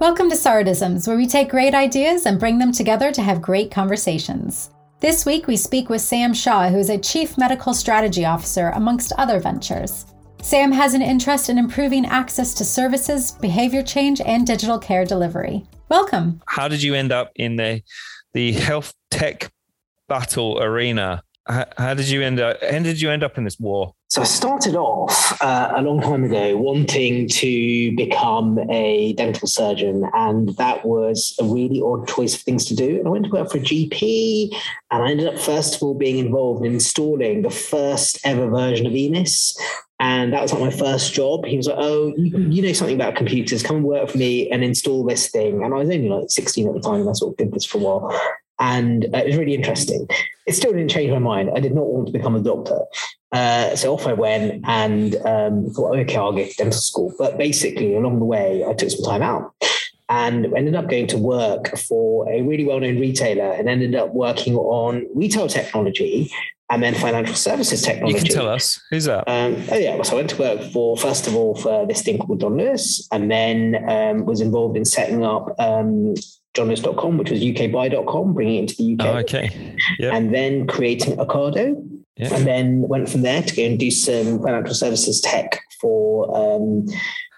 Welcome to Sardisms, where we take great ideas and bring them together to have great conversations. This week, we speak with Sam Shah, who is a Chief Medical Strategy Officer, amongst other ventures. Sam has an interest in improving access to services, behavior change, and digital care delivery. Welcome. How did you end up in the the health tech battle arena? How, how did you end up? How did you end up in this war? So I started off uh, a long time ago wanting to become a dental surgeon, and that was a really odd choice of things to do. And I went to work for a GP, and I ended up first of all being involved in installing the first ever version of EMIS. And that was like my first job. He was like, "Oh, you, you know something about computers? Come and work for me and install this thing." And I was only like 16 at the time, and I sort of did this for a while and uh, it was really interesting. It still didn't change my mind. I did not want to become a doctor. Uh, so off I went and um, thought, okay, I'll get to dental school. But basically, along the way, I took some time out and ended up going to work for a really well known retailer and ended up working on retail technology and then financial services technology. You can tell us who's that? Um, oh yeah, so I went to work for first of all for this thing called John Lewis, and then um, was involved in setting up um, johnlewis.com, which was ukbuy.com, bringing it into the UK. Oh, okay. Yep. And then creating Ocado. Yep. And then went from there to go and do some financial services tech for um,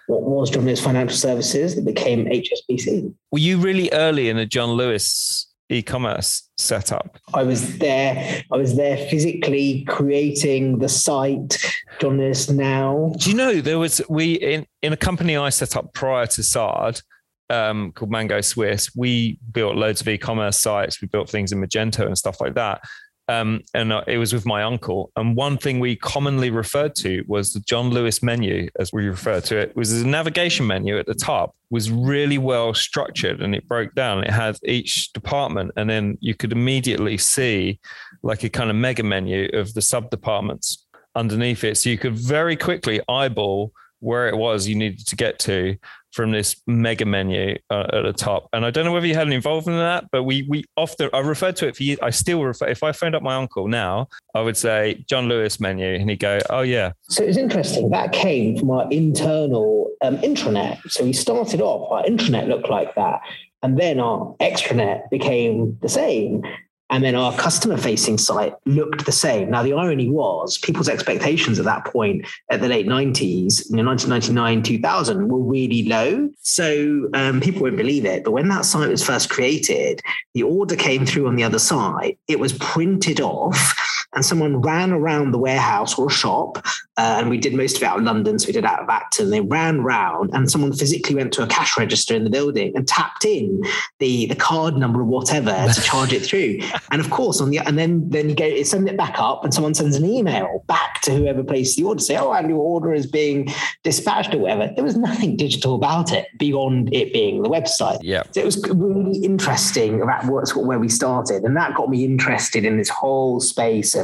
what was John Lewis Financial Services that became HSBC. Were you really early in the John Lewis e-commerce setup? I was there. I was there physically creating the site. John Lewis now. Do you know there was we in in a company I set up prior to Sard um, called Mango Swiss, we built loads of e-commerce sites. We built things in Magento and stuff like that. Um, and uh, it was with my uncle. And one thing we commonly referred to was the John Lewis menu, as we refer to it, was a navigation menu at the top, was really well structured and it broke down. It had each department, and then you could immediately see like a kind of mega menu of the sub departments underneath it. So you could very quickly eyeball where it was you needed to get to from this mega menu uh, at the top. And I don't know whether you had an involvement in that, but we we often I referred to it for you. I still refer if I phoned up my uncle now, I would say John Lewis menu, and he'd go, "Oh yeah." So it's interesting that came from our internal um, intranet. So we started off our intranet looked like that. And then our extranet became the same. And then our customer facing site looked the same. Now, the irony was people's expectations at that point at the late 90s, you know, 1999, 2000 were really low. So um, people won't believe it. But when that site was first created, the order came through on the other side. It was printed off and someone ran around the warehouse or a shop, uh, and we did most of it out of London, so we did out of Acton. They ran round, and someone physically went to a cash register in the building and tapped in the the card number or whatever to charge it through. And of course, on the and then then you go send it back up, and someone sends an email back to whoever placed the order, say, "Oh, and your order is being dispatched or whatever." There was nothing digital about it beyond it being the website. Yeah, so it was really interesting about what's where we started, and that got me interested in this whole space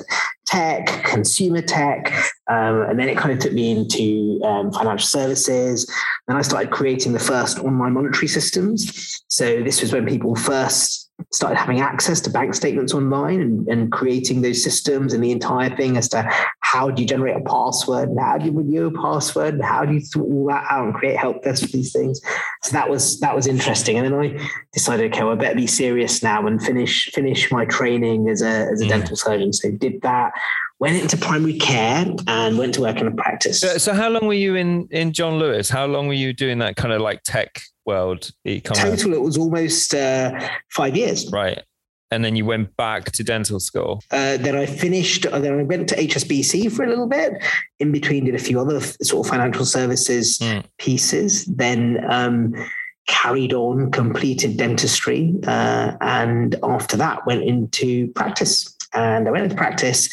tech, consumer tech, um, and then it kind of took me into um, financial services. Then I started creating the first online monetary systems. So this was when people first started having access to bank statements online and, and creating those systems and the entire thing as to how do you generate a password and how do you renew a password and how do you sort all that out and create help desk for these things. So that was that was interesting. And then I decided, okay, well, I better be serious now and finish finish my training as a as a mm. dental surgeon. So did that, went into primary care and went to work in a practice. So, so how long were you in in John Lewis? How long were you doing that kind of like tech world e-commerce? Total, it was almost uh, five years. Right. And then you went back to dental school. Uh, then I finished. Uh, then I went to HSBC for a little bit. In between, did a few other sort of financial services mm. pieces. Then um, carried on, completed dentistry, uh, and after that went into practice. And I went into practice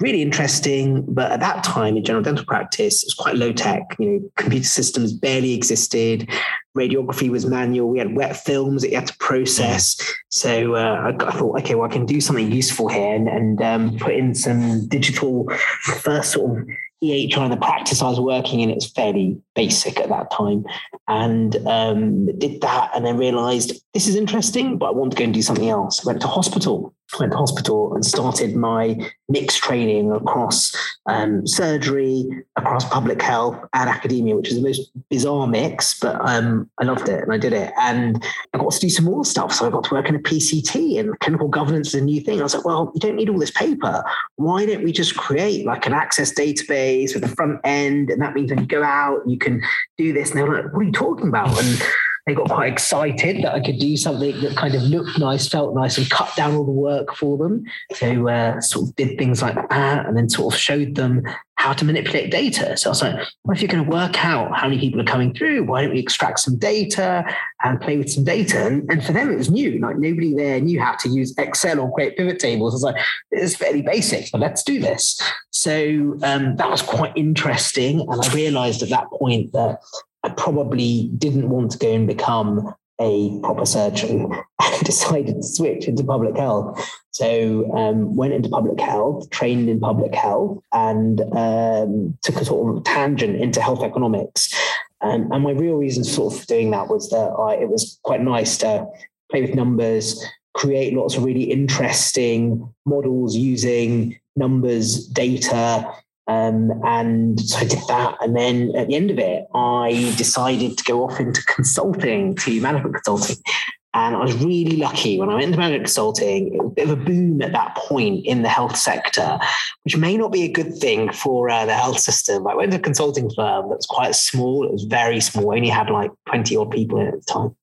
really interesting. But at that time in general dental practice, it was quite low tech. You know, computer systems barely existed. Radiography was manual. We had wet films that you had to process. So uh, I, I, thought, okay, well, I can do something useful here and, and um, put in some digital first sort of EHR, the practice I was working in, it's fairly basic at that time. And um, did that and then realized this is interesting, but I want to go and do something else. Went to hospital went to hospital and started my mixed training across um, surgery, across public health and academia, which is the most bizarre mix, but um, I loved it and I did it. And I got to do some more stuff. So I got to work in a PCT and clinical governance is a new thing. I was like, well, you don't need all this paper. Why don't we just create like an access database with the front end? And that means when you go out, you can do this. And they're like, what are you talking about? And they got quite excited that I could do something that kind of looked nice, felt nice, and cut down all the work for them. So uh, sort of did things like that, and then sort of showed them how to manipulate data. So I was like, well, if you're going to work out how many people are coming through, why don't we extract some data and play with some data? And, and for them, it was new. Like nobody there knew how to use Excel or create pivot tables. I was like, it's fairly basic, but let's do this. So um, that was quite interesting. And I realized at that point that I probably didn't want to go and become a proper surgeon and decided to switch into public health. So um, went into public health, trained in public health, and um, took a sort of tangent into health economics. Um, and my real reason for sort of doing that was that I, it was quite nice to play with numbers, create lots of really interesting models using numbers, data, um, and so I did that. And then at the end of it, I decided to go off into consulting to management consulting. And I was really lucky when I went into management consulting. It was a bit of a boom at that point in the health sector, which may not be a good thing for uh, the health system. I went to a consulting firm that was quite small. It was very small, only had like 20 odd people in at the time.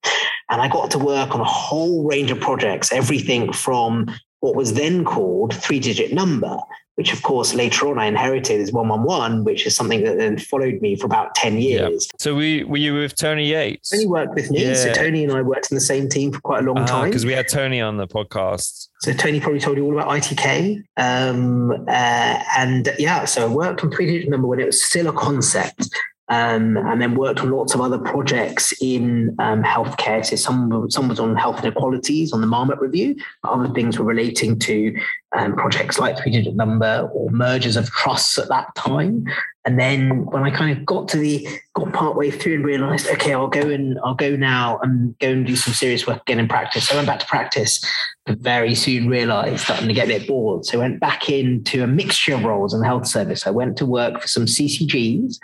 And I got to work on a whole range of projects, everything from what was then called three digit number, which of course later on I inherited as 111, which is something that then followed me for about 10 years. Yeah. So we were you with Tony Yates? Tony worked with me. Yeah. So Tony and I worked in the same team for quite a long uh, time. Because we had Tony on the podcast. So Tony probably told you all about ITK. Um, uh, and yeah, so I worked on pre-digit number when it was still a concept. Um, and then worked on lots of other projects in um, healthcare. So some, some was on health inequalities on the Marmot review. Other things were relating to um, projects like three digit number or mergers of trusts at that time. And then when I kind of got to the got part way through and realized, okay, I'll go and I'll go now and go and do some serious work again in practice. So I went back to practice, very soon realized starting to get a bit bored. So I went back into a mixture of roles in the health service. I went to work for some CCGs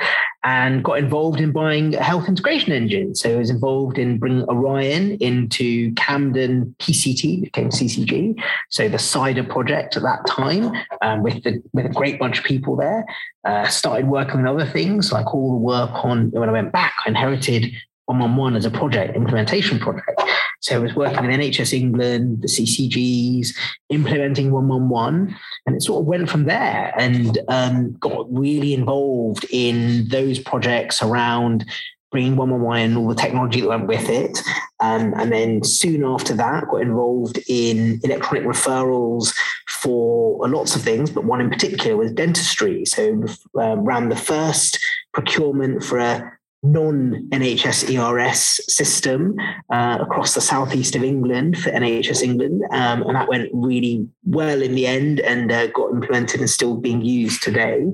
and got involved in buying a health integration engine. So I was involved in bringing Orion into Camden PCT, became CCG. So the CIDR project at that time um, with the with a great bunch of people there. Uh, started working on other things like all the work on when I went back, I inherited 111 as a project, implementation project. So I was working with NHS England, the CCGs, implementing 111, and it sort of went from there and um, got really involved in those projects around bringing 111 and all the technology that went with it. Um, and then soon after that, got involved in electronic referrals for lots of things, but one in particular was dentistry. So um, ran the first procurement for a non-NHS ERS system uh, across the southeast of England for NHS England, um, and that went really well in the end and uh, got implemented and still being used today.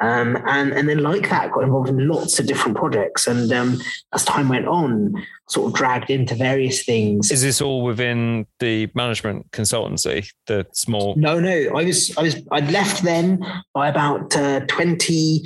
Um, and and then like that, got involved in lots of different projects, and um, as time went on, sort of dragged into various things. Is this all within the management consultancy, the small? No, no. I was I was I'd left then by about uh, twenty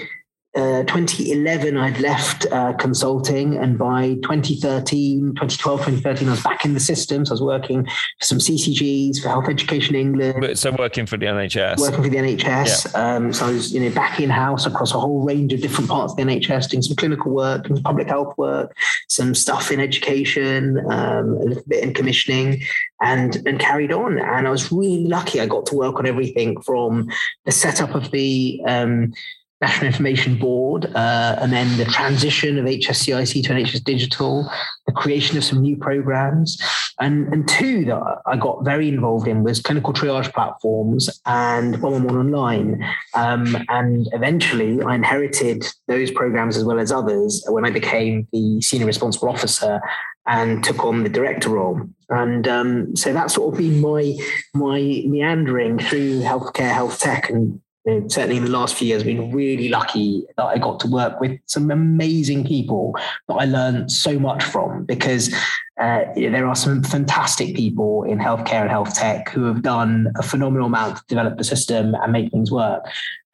uh, 2011, I'd left uh, consulting, and by 2013, 2012, 2013, I was back in the system. So I was working for some CCGs for Health Education England. So working for the NHS. Working for the NHS. Yeah. Um, so I was, you know, back in house across a whole range of different parts of the NHS, doing some clinical work, doing public health work, some stuff in education, um, a little bit in commissioning, and and carried on. And I was really lucky. I got to work on everything from the setup of the um, National Information Board, uh, and then the transition of HSCIC to NHS Digital, the creation of some new programs. And, and two that I got very involved in was clinical triage platforms and 111 Online. Um, and eventually I inherited those programs as well as others when I became the senior responsible officer and took on the director role. And um, so that's sort of been my my meandering through healthcare, health tech, and certainly in the last few years, I've been really lucky that I got to work with some amazing people that I learned so much from because uh, there are some fantastic people in healthcare and health tech who have done a phenomenal amount to develop the system and make things work.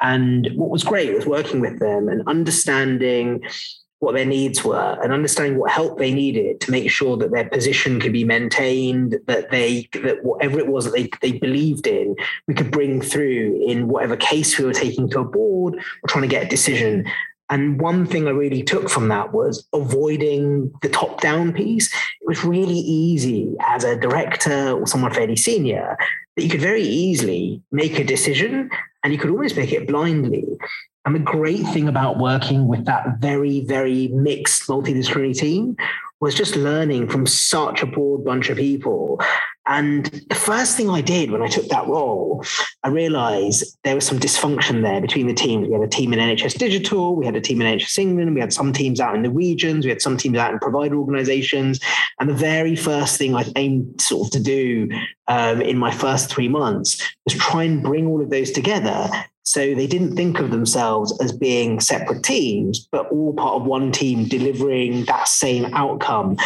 And what was great was working with them and understanding what their needs were and understanding what help they needed to make sure that their position could be maintained, that they that whatever it was that they, they believed in, we could bring through in whatever case we were taking to a board or trying to get a decision. And one thing I really took from that was avoiding the top down piece. It was really easy as a director or someone fairly senior that you could very easily make a decision and you could almost make it blindly. And the great thing about working with that very, very mixed multidisciplinary team was just learning from such a broad bunch of people. And the first thing I did when I took that role, I realized there was some dysfunction there between the teams. We had a team in NHS Digital, we had a team in NHS England, we had some teams out in the regions, we had some teams out in provider organizations. And the very first thing I aimed sort of to do um, in my first three months was try and bring all of those together so they didn't think of themselves as being separate teams, but all part of one team delivering that same outcome.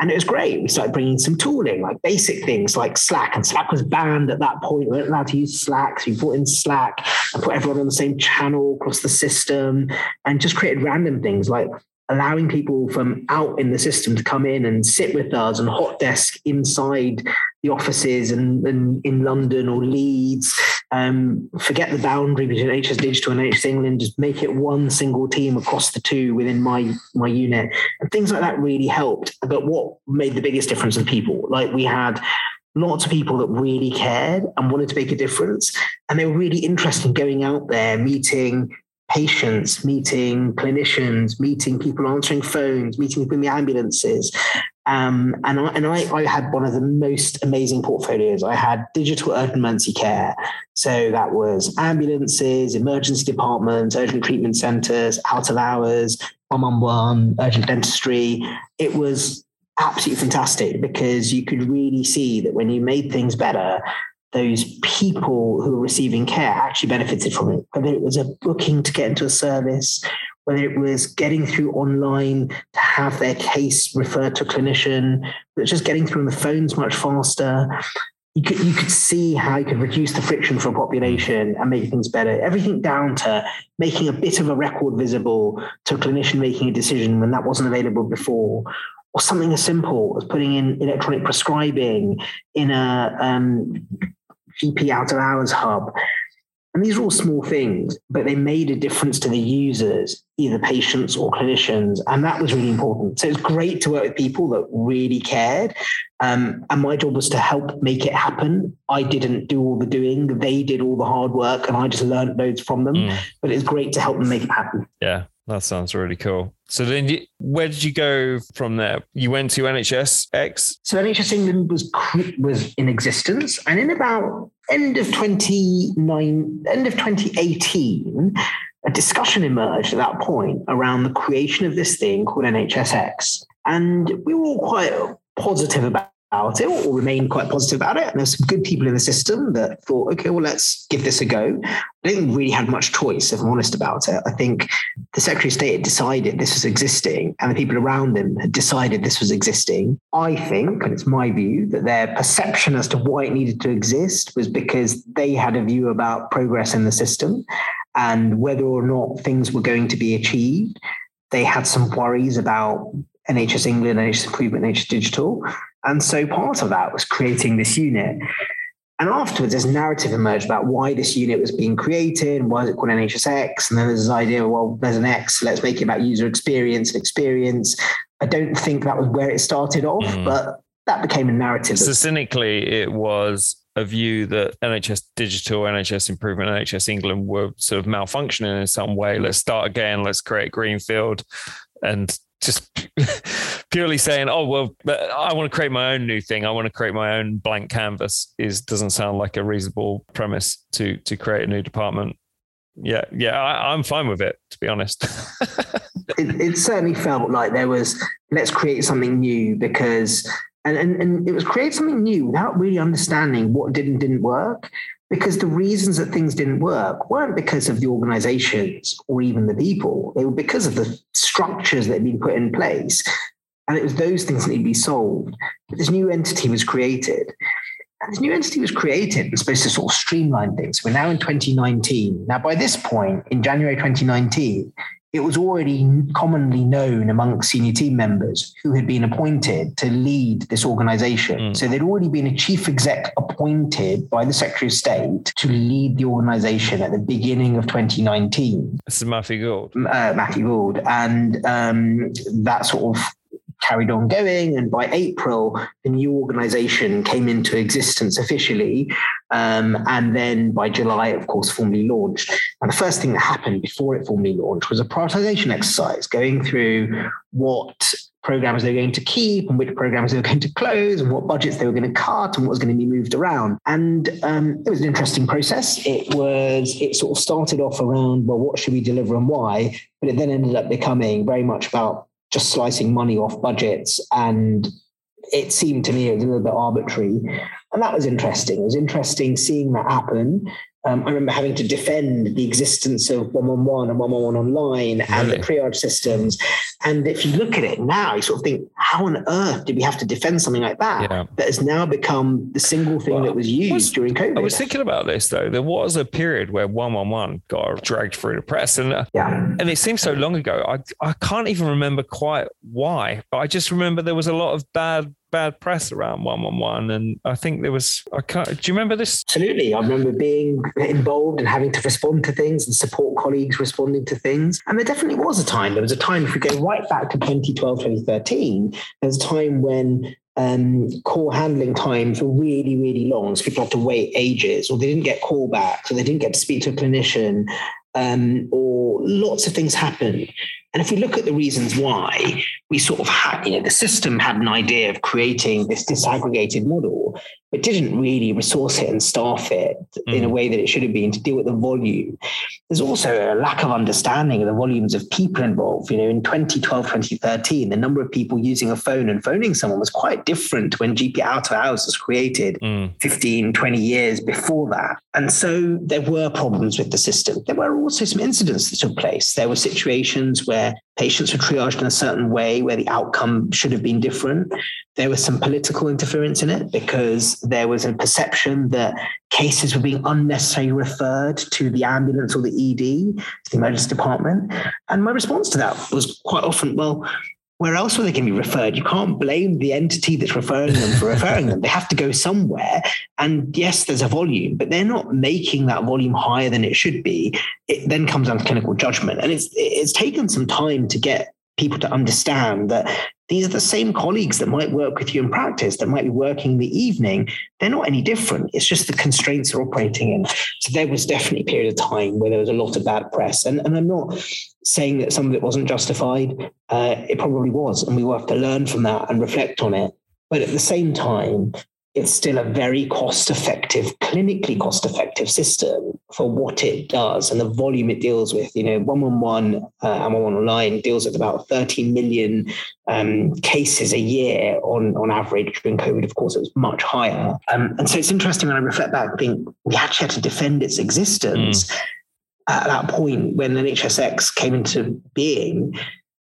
And it was great. We started bringing some tooling, like basic things like Slack. And Slack was banned at that point. We weren't allowed to use Slack. So we brought in Slack and put everyone on the same channel across the system and just created random things like allowing people from out in the system to come in and sit with us and hot desk inside the offices and, and in London or Leeds. Um, forget the boundary between NHS Digital and NHS England. Just make it one single team across the two within my my unit, and things like that really helped. But what made the biggest difference in people, like we had lots of people that really cared and wanted to make a difference. And they were really interested in going out there, meeting patients, meeting clinicians, meeting people answering phones, meeting people in the ambulances. Um, and I, and I, I, had one of the most amazing portfolios. I had digital emergency care. So that was ambulances, emergency departments, urgent treatment centers, out of hours, 111, urgent dentistry. It was absolutely fantastic because you could really see that when you made things better, those people who were receiving care actually benefited from it, whether it was a booking to get into a service, whether it was getting through online to have their case referred to a clinician, but just getting through on the phones much faster. You could, you could see how you could reduce the friction for a population and make things better. Everything down to making a bit of a record visible to a clinician making a decision when that wasn't available before, or something as simple as putting in electronic prescribing in a um, GP out of hours hub. And these are all small things, but they made a difference to the users, either patients or clinicians. And that was really important. So it's great to work with people that really cared. Um, and my job was to help make it happen. I didn't do all the doing, they did all the hard work, and I just learned loads from them. Mm. But it's great to help them make it happen. Yeah, that sounds really cool. So then, where did you go from there? You went to NHS X. So NHS England was was in existence, and in about end of twenty nine, end of twenty eighteen, a discussion emerged at that point around the creation of this thing called NHSX, and we were all quite positive about about it or remain quite positive about it. And there's some good people in the system that thought, okay, well, let's give this a go. I didn't really have much choice, if I'm honest about it. I think the Secretary of State had decided this was existing and the people around him had decided this was existing. I think, and it's my view, that their perception as to why it needed to exist was because they had a view about progress in the system and whether or not things were going to be achieved. They had some worries about NHS England, NHS Improvement, NHS Digital. And so part of that was creating this unit. And afterwards, this narrative emerged about why this unit was being created, why is it called NHSX? And then there's this idea, well, there's an X, let's make it about user experience and experience. I don't think that was where it started off, mm. but that became a narrative. So cynically, it was a view that NHS Digital, NHS Improvement, NHS England were sort of malfunctioning in some way. Let's start again. Let's create Greenfield and just purely saying, "Oh well, I want to create my own new thing. I want to create my own blank canvas." Is doesn't sound like a reasonable premise to to create a new department. Yeah, yeah, I, am fine with it to be honest. it, it certainly felt like there was let's create something new because and, and, and it was create something new without really understanding what did and didn't work because the reasons that things didn't work weren't because of the organizations or even the people. They were because of the structures that had been put in place. And it was those things that needed to be solved. But this new entity was created. And this new entity was created and supposed to sort of streamline things. We're now in 2019. Now, by this point, in January 2019, it was already commonly known amongst senior team members who had been appointed to lead this organization. Mm. So there'd already been a chief exec appointed by the Secretary of State to lead the organization at the beginning of 2019. This is Matthew Gould. Uh, Matthew Gould. And um, that sort of carried on going. And by April, the new organization came into existence officially. Um, and then by July, of course, formally launched. And the first thing that happened before it formally launched was a prioritization exercise going through what programs they were going to keep and which programs they were going to close and what budgets they were going to cut and what was going to be moved around. And um, it was an interesting process. It was, it sort of started off around, well, what should we deliver and why? But it then ended up becoming very much about just slicing money off budgets. And it seemed to me it was a little bit arbitrary. And that was interesting. It was interesting seeing that happen. Um, I remember having to defend the existence of 111 and 111 online and really? the triage systems. And if you look at it now, you sort of think, how on earth did we have to defend something like that? Yeah. That has now become the single thing well, that was used was, during COVID. I was thinking about this though. There was a period where 111 got dragged through the press, and uh, yeah. and it seems so long ago. I I can't even remember quite why, but I just remember there was a lot of bad bad press around 111 and i think there was i can't do you remember this absolutely i remember being involved and having to respond to things and support colleagues responding to things and there definitely was a time there was a time if we go right back to 2012 2013 there was a time when um, call handling times were really, really long. So people had to wait ages, or they didn't get callbacks, or they didn't get to speak to a clinician, um, or lots of things happened. And if we look at the reasons why, we sort of had, you know, the system had an idea of creating this disaggregated model, but didn't really resource it and staff it mm. in a mm. way that it should have been to deal with the volume. There's also a lack of understanding of the volumes of people involved. You know, in 2012, 2013, the number of people using a phone and phoning someone was quite different when GP out of hours was created mm. 15, 20 years before that. And so there were problems with the system. There were also some incidents that took place. There were situations where patients were triaged in a certain way where the outcome should have been different. There was some political interference in it because there was a perception that cases were being unnecessarily referred to the ambulance or the ED, to the emergency department. And my response to that was quite often, well, where else are they going to be referred? You can't blame the entity that's referring them for referring them. They have to go somewhere. And yes, there's a volume, but they're not making that volume higher than it should be. It then comes down to clinical judgment. And it's it's taken some time to get people to understand that these are the same colleagues that might work with you in practice, that might be working in the evening. They're not any different. It's just the constraints they're operating in. So there was definitely a period of time where there was a lot of bad press. And, and I'm not saying that some of it wasn't justified. Uh, it probably was. And we will have to learn from that and reflect on it. But at the same time, it's still a very cost effective, clinically cost effective system for what it does and the volume it deals with. You know, 111 uh, and 111 online deals with about 30 million um, cases a year on, on average. During COVID, of course, it was much higher. Um, and so it's interesting when I reflect back, I think we actually had to defend its existence. Mm. At that point, when the NHSX came into being,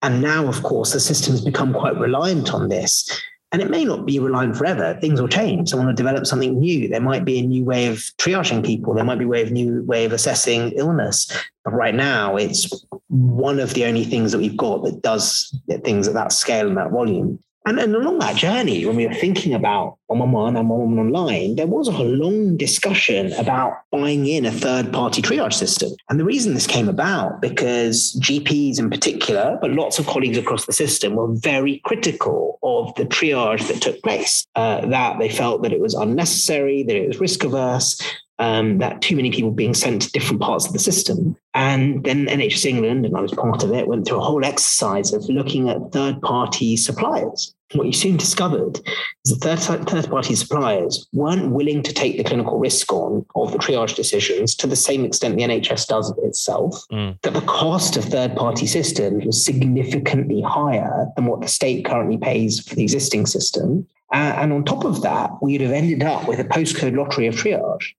and now, of course, the system has become quite reliant on this. And it may not be reliant forever. Things will change. Someone will develop something new. There might be a new way of triaging people. There might be a way of new way of assessing illness. But right now, it's one of the only things that we've got that does things at that scale and that volume. And, and along that journey, when we were thinking about 111 and 111 online, there was a long discussion about buying in a third party triage system. And the reason this came about because GPs in particular, but lots of colleagues across the system were very critical of the triage that took place, uh, that they felt that it was unnecessary, that it was risk averse, um, that too many people being sent to different parts of the system. And then NHS England, and I was part of it, went through a whole exercise of looking at third party suppliers. What you soon discovered is that third, third party suppliers weren't willing to take the clinical risk on of the triage decisions to the same extent the NHS does itself, mm. that the cost of third party systems was significantly higher than what the state currently pays for the existing system. Uh, and on top of that, we'd have ended up with a postcode lottery of triage.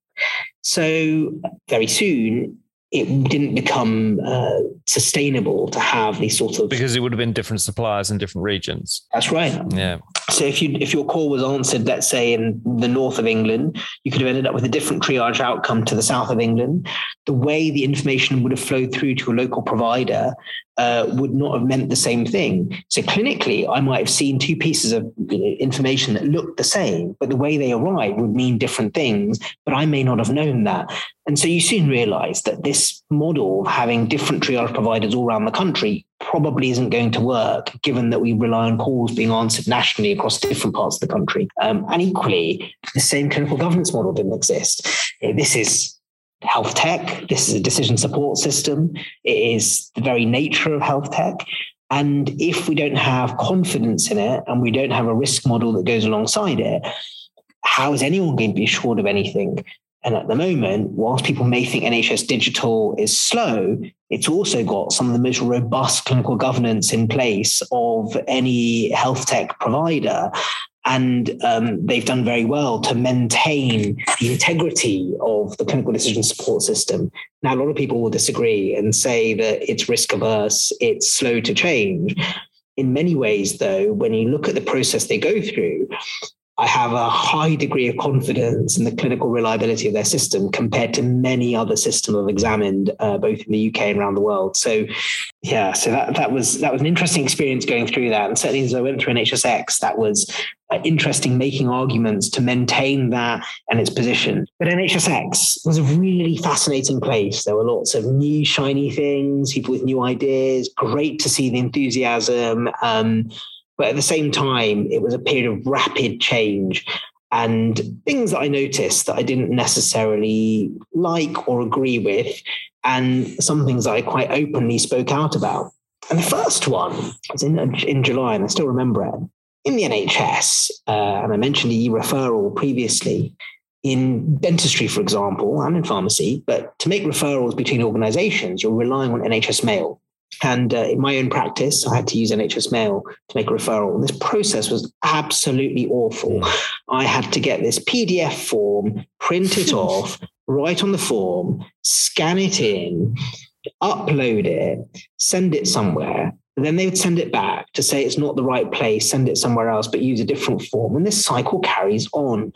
So very soon, it didn't become uh, sustainable to have these sort of because it would have been different suppliers in different regions. That's right. Yeah. So if you if your call was answered, let's say in the north of England, you could have ended up with a different triage outcome to the south of England. The way the information would have flowed through to a local provider uh, would not have meant the same thing. So clinically, I might have seen two pieces of information that looked the same, but the way they arrive would mean different things. But I may not have known that. And so you soon realize that this model of having different triage providers all around the country probably isn't going to work, given that we rely on calls being answered nationally across different parts of the country. Um, and equally, the same clinical governance model didn't exist. This is health tech. This is a decision support system. It is the very nature of health tech. And if we don't have confidence in it and we don't have a risk model that goes alongside it, how is anyone going to be assured of anything? And at the moment, whilst people may think NHS digital is slow, it's also got some of the most robust clinical governance in place of any health tech provider. And um, they've done very well to maintain the integrity of the clinical decision support system. Now, a lot of people will disagree and say that it's risk averse, it's slow to change. In many ways, though, when you look at the process they go through, I have a high degree of confidence in the clinical reliability of their system compared to many other systems I've examined, uh, both in the UK and around the world. So, yeah, so that that was that was an interesting experience going through that, and certainly as I went through NHSX, that was interesting making arguments to maintain that and its position. But NHSX was a really fascinating place. There were lots of new shiny things, people with new ideas. Great to see the enthusiasm. Um, but at the same time, it was a period of rapid change and things that I noticed that I didn't necessarily like or agree with, and some things I quite openly spoke out about. And the first one was in, in July, and I still remember it. In the NHS, uh, and I mentioned the e referral previously, in dentistry, for example, and in pharmacy, but to make referrals between organizations, you're relying on NHS mail. And uh, in my own practice, I had to use NHS Mail to make a referral. And this process was absolutely awful. Mm. I had to get this PDF form, print it off, write on the form, scan it in, upload it, send it somewhere. Then they would send it back to say it's not the right place, send it somewhere else, but use a different form. And this cycle carries on.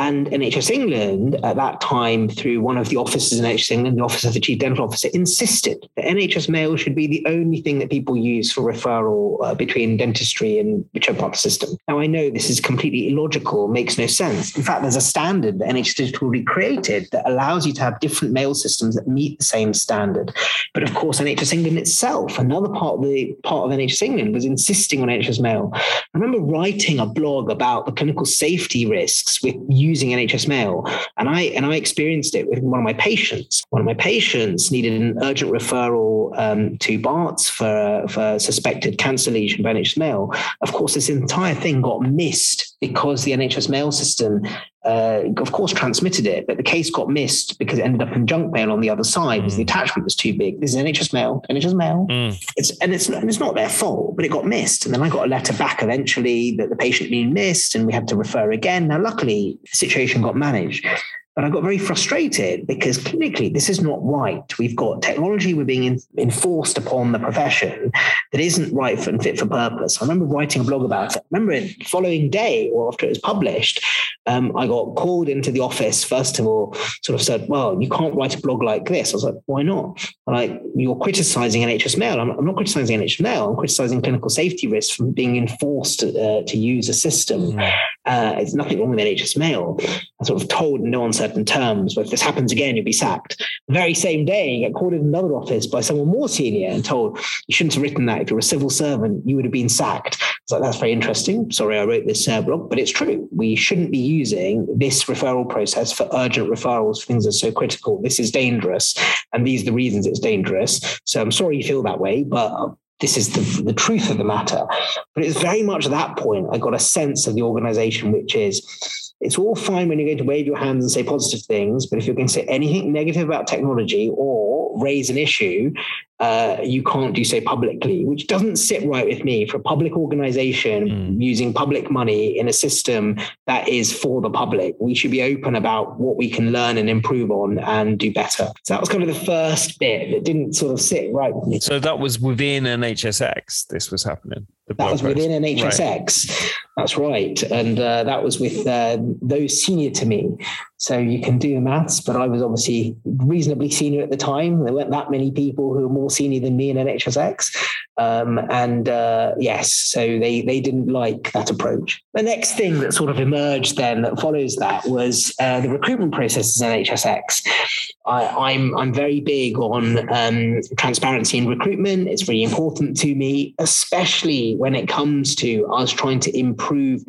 And NHS England at that time, through one of the offices in NHS England, the Office of the Chief Dental Officer, insisted that NHS Mail should be the only thing that people use for referral uh, between dentistry and whichever part of the system. Now, I know this is completely illogical, makes no sense. In fact, there's a standard that NHS Digital recreated that allows you to have different mail systems that meet the same standard. But of course, NHS England itself, another part of the part of NHS England, was insisting on NHS Mail. I remember writing a blog about the clinical safety risks with using NHS Mail, and I and I experienced it with one of my patients. One of my patients needed an urgent referral um, to Barts for for suspected cancer lesion by NHS Mail. Of course, this entire thing got missed because the NHS Mail system uh, of course, transmitted it, but the case got missed because it ended up in junk mail on the other side because mm. the attachment was too big. This is NHS mail, NHS mail. Mm. It's and it's and it's not their fault, but it got missed. And then I got a letter back eventually that the patient had been missed, and we had to refer again. Now, luckily, the situation got managed. But I got very frustrated because clinically, this is not right. We've got technology we're being in, enforced upon the profession that isn't right for, and fit for purpose. I remember writing a blog about it. I remember the following day or after it was published, um, I got called into the office, first of all, sort of said, Well, you can't write a blog like this. I was like, Why not? I'm like, you're criticizing NHS Mail. I'm, I'm, not criticizing NHS Mail. I'm criticizing clinical safety risks from being enforced uh, to use a system. Mm. Uh, it's nothing wrong with NHS Mail. I sort of told no one said certain terms. But if this happens again, you'll be sacked. The very same day, you get called in another office by someone more senior and told you shouldn't have written that. If you're a civil servant, you would have been sacked. It's like, that's very interesting. Sorry, I wrote this uh, blog, but it's true. We shouldn't be using this referral process for urgent referrals things that are so critical. This is dangerous. And these are the reasons it's dangerous. So I'm sorry you feel that way, but this is the, the truth of the matter. But it's very much at that point I got a sense of the organization, which is it's all fine when you're going to wave your hands and say positive things, but if you're going to say anything negative about technology or raise an issue, uh, you can't do so publicly, which doesn't sit right with me for a public organization mm. using public money in a system that is for the public. We should be open about what we can learn and improve on and do better. So that was kind of the first bit that didn't sort of sit right with me. So that was within an NHSX, this was happening. That was within NHSX. Right. That's right. And uh, that was with uh, those senior to me. So you can do the maths, but I was obviously reasonably senior at the time. There weren't that many people who were more senior than me in NHSX. Um, and uh, yes, so they, they didn't like that approach. The next thing that sort of emerged then that follows that was uh, the recruitment processes in NHSX. I, am I'm, I'm very big on um, transparency in recruitment. It's really important to me, especially when it comes to us trying to improve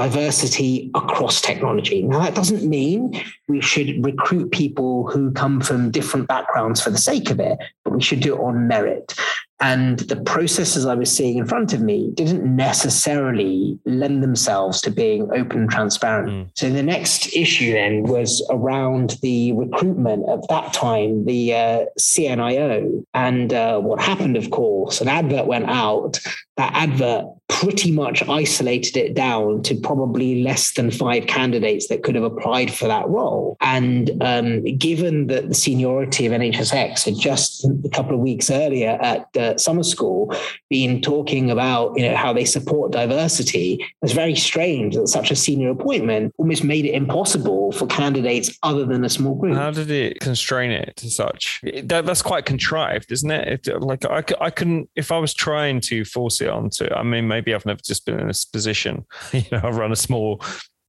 diversity across technology. Now, that doesn't mean we should recruit people who come from different backgrounds for the sake of it, but we should do it on merit. And the processes I was seeing in front of me didn't necessarily lend themselves to being open and transparent. Mm. So the next issue then was around the recruitment at that time, the uh, CNIO. And uh, what happened, of course, an advert went out. That advert pretty much isolated it down to probably less than five candidates that could have applied for that role. And um, given that the seniority of NHSX had just a couple of weeks earlier at uh, summer school been talking about you know how they support diversity, it's very strange that such a senior appointment almost made it impossible for candidates other than a small group. How did it constrain it to such? That, that's quite contrived, isn't it? it like I, I couldn't if I was trying to force it onto. I mean, maybe maybe I've never just been in this position. You know, I run a small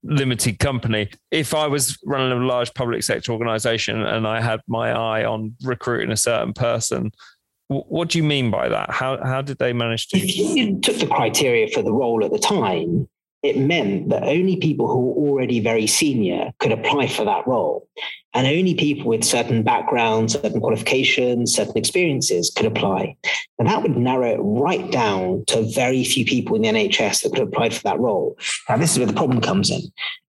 limited company. If I was running a large public sector organization and I had my eye on recruiting a certain person, what do you mean by that? How how did they manage to? If you took the criteria for the role at the time, it meant that only people who were already very senior could apply for that role. And only people with certain backgrounds, certain qualifications, certain experiences could apply. And that would narrow it right down to very few people in the NHS that could apply for that role. Now, this is where the problem comes in.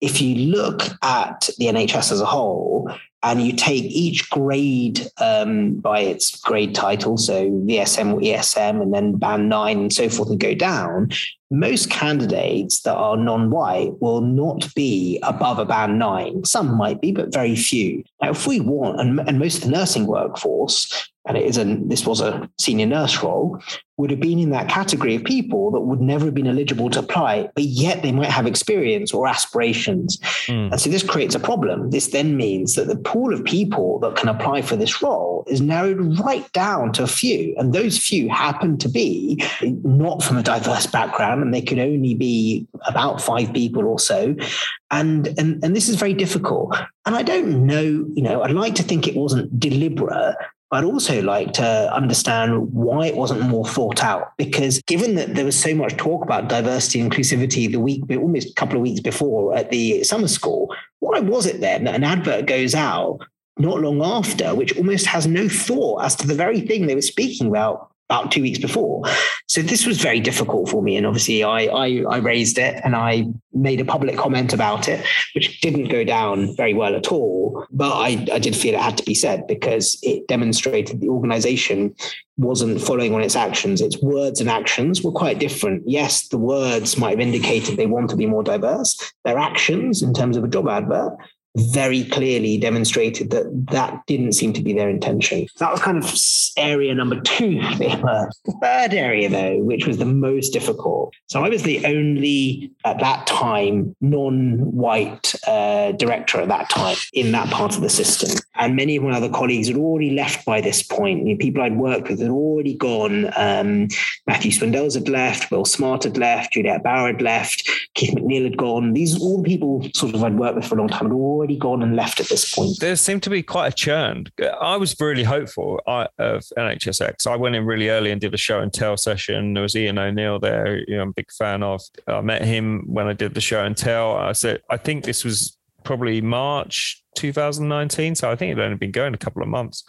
If you look at the NHS as a whole, and you take each grade um, by its grade title, so VSM or ESM, and then band nine and so forth, and go down, most candidates that are non-white will not be above a band nine. Some might be, but very few. Now, if we want, and, and most of the nursing workforce, and it is a, this was a senior nurse role, would have been in that category of people that would never have been eligible to apply, but yet they might have experience or aspirations. Mm. And so this creates a problem. This then means that the pool of people that can apply for this role is narrowed right down to a few. And those few happen to be not from a diverse background, and they could only be about five people or so. And, and, and this is very difficult. And I don't know, you know, I'd like to think it wasn't deliberate, I'd also like to understand why it wasn't more thought out. Because given that there was so much talk about diversity and inclusivity the week, almost a couple of weeks before at the summer school, why was it then that an advert goes out not long after, which almost has no thought as to the very thing they were speaking about about two weeks before. So this was very difficult for me. And obviously I, I, I raised it and I made a public comment about it, which didn't go down very well at all. But I, I did feel it had to be said because it demonstrated the organization wasn't following on its actions. Its words and actions were quite different. Yes, the words might have indicated they want to be more diverse. Their actions in terms of a job advert very clearly demonstrated that that didn't seem to be their intention. That was kind of area number two. The third area, though, which was the most difficult. So I was the only, at that time, non white uh, director at that time in that part of the system. And many of my other colleagues had already left by this point. People I'd worked with had already gone. Um, Matthew Swindells had left, Will Smart had left, Juliet Bauer had left, Keith McNeil had gone. These all the people sort of I'd worked with for a long time had already already gone and left at this point. There seemed to be quite a churn. I was really hopeful of NHSX. I went in really early and did a show and tell session. There was Iain O'Neil there, you know, I'm a big fan of. I met him when I did the show and tell. I said, I think this was probably March 2019. So I think it had only been going a couple of months.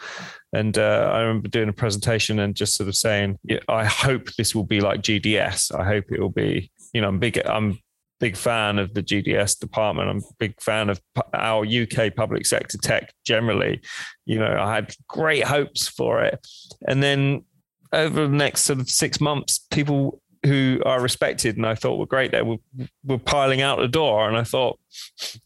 And uh, I remember doing a presentation and just sort of saying, yeah, I hope this will be like GDS. I hope it will be, you know, I'm big, I'm big fan of the GDS department. I'm a big fan of our UK public sector tech generally. You know, I had great hopes for it. And then over the next sort of six months, people who I respected and I thought were great there were, were piling out the door. And I thought,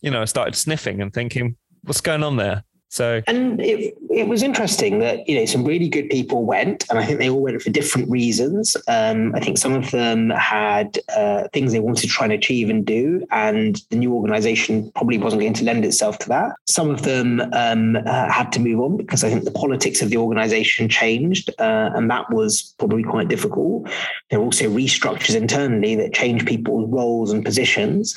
you know, I started sniffing and thinking, what's going on there? So and it, it was interesting that you know some really good people went, and I think they all went for different reasons. Um, I think some of them had uh, things they wanted to try and achieve and do, and the new organisation probably wasn't going to lend itself to that. Some of them um, uh, had to move on because I think the politics of the organisation changed, uh, and that was probably quite difficult. There were also restructures internally that changed people's roles and positions.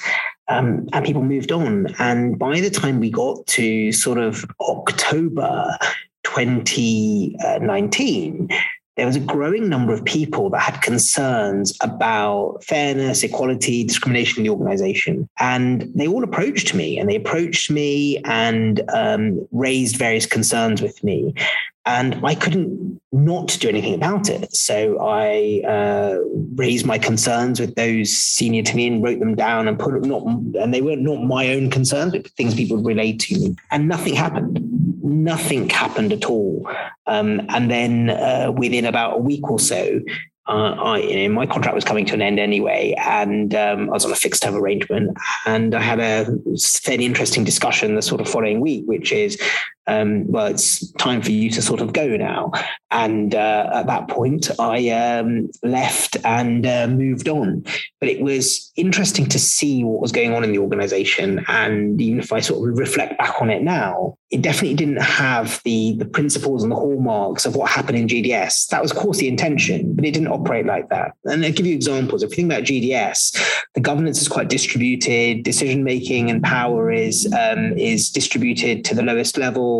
Um, and people moved on. And by the time we got to sort of October 2019, there was a growing number of people that had concerns about fairness, equality, discrimination in the organization. And they all approached me and they approached me and um, raised various concerns with me and I couldn't not do anything about it. So I uh, raised my concerns with those senior to me and wrote them down and put it not, and they were not my own concerns, but things people relayed to me. And nothing happened. Nothing happened at all. Um, and then uh, within about a week or so, uh, I, you know, my contract was coming to an end anyway, and um, I was on a fixed term arrangement. And I had a fairly interesting discussion the sort of following week, which is um, well, it's time for you to sort of go now. And uh, at that point, I um, left and uh, moved on. But it was interesting to see what was going on in the organization. And even if I sort of reflect back on it now, it definitely didn't have the, the principles and the hallmarks of what happened in GDS. That was, of course, the intention, but it didn't operate like that. And I'll give you examples. If you think about GDS, the governance is quite distributed, decision making and power is, um, is distributed to the lowest level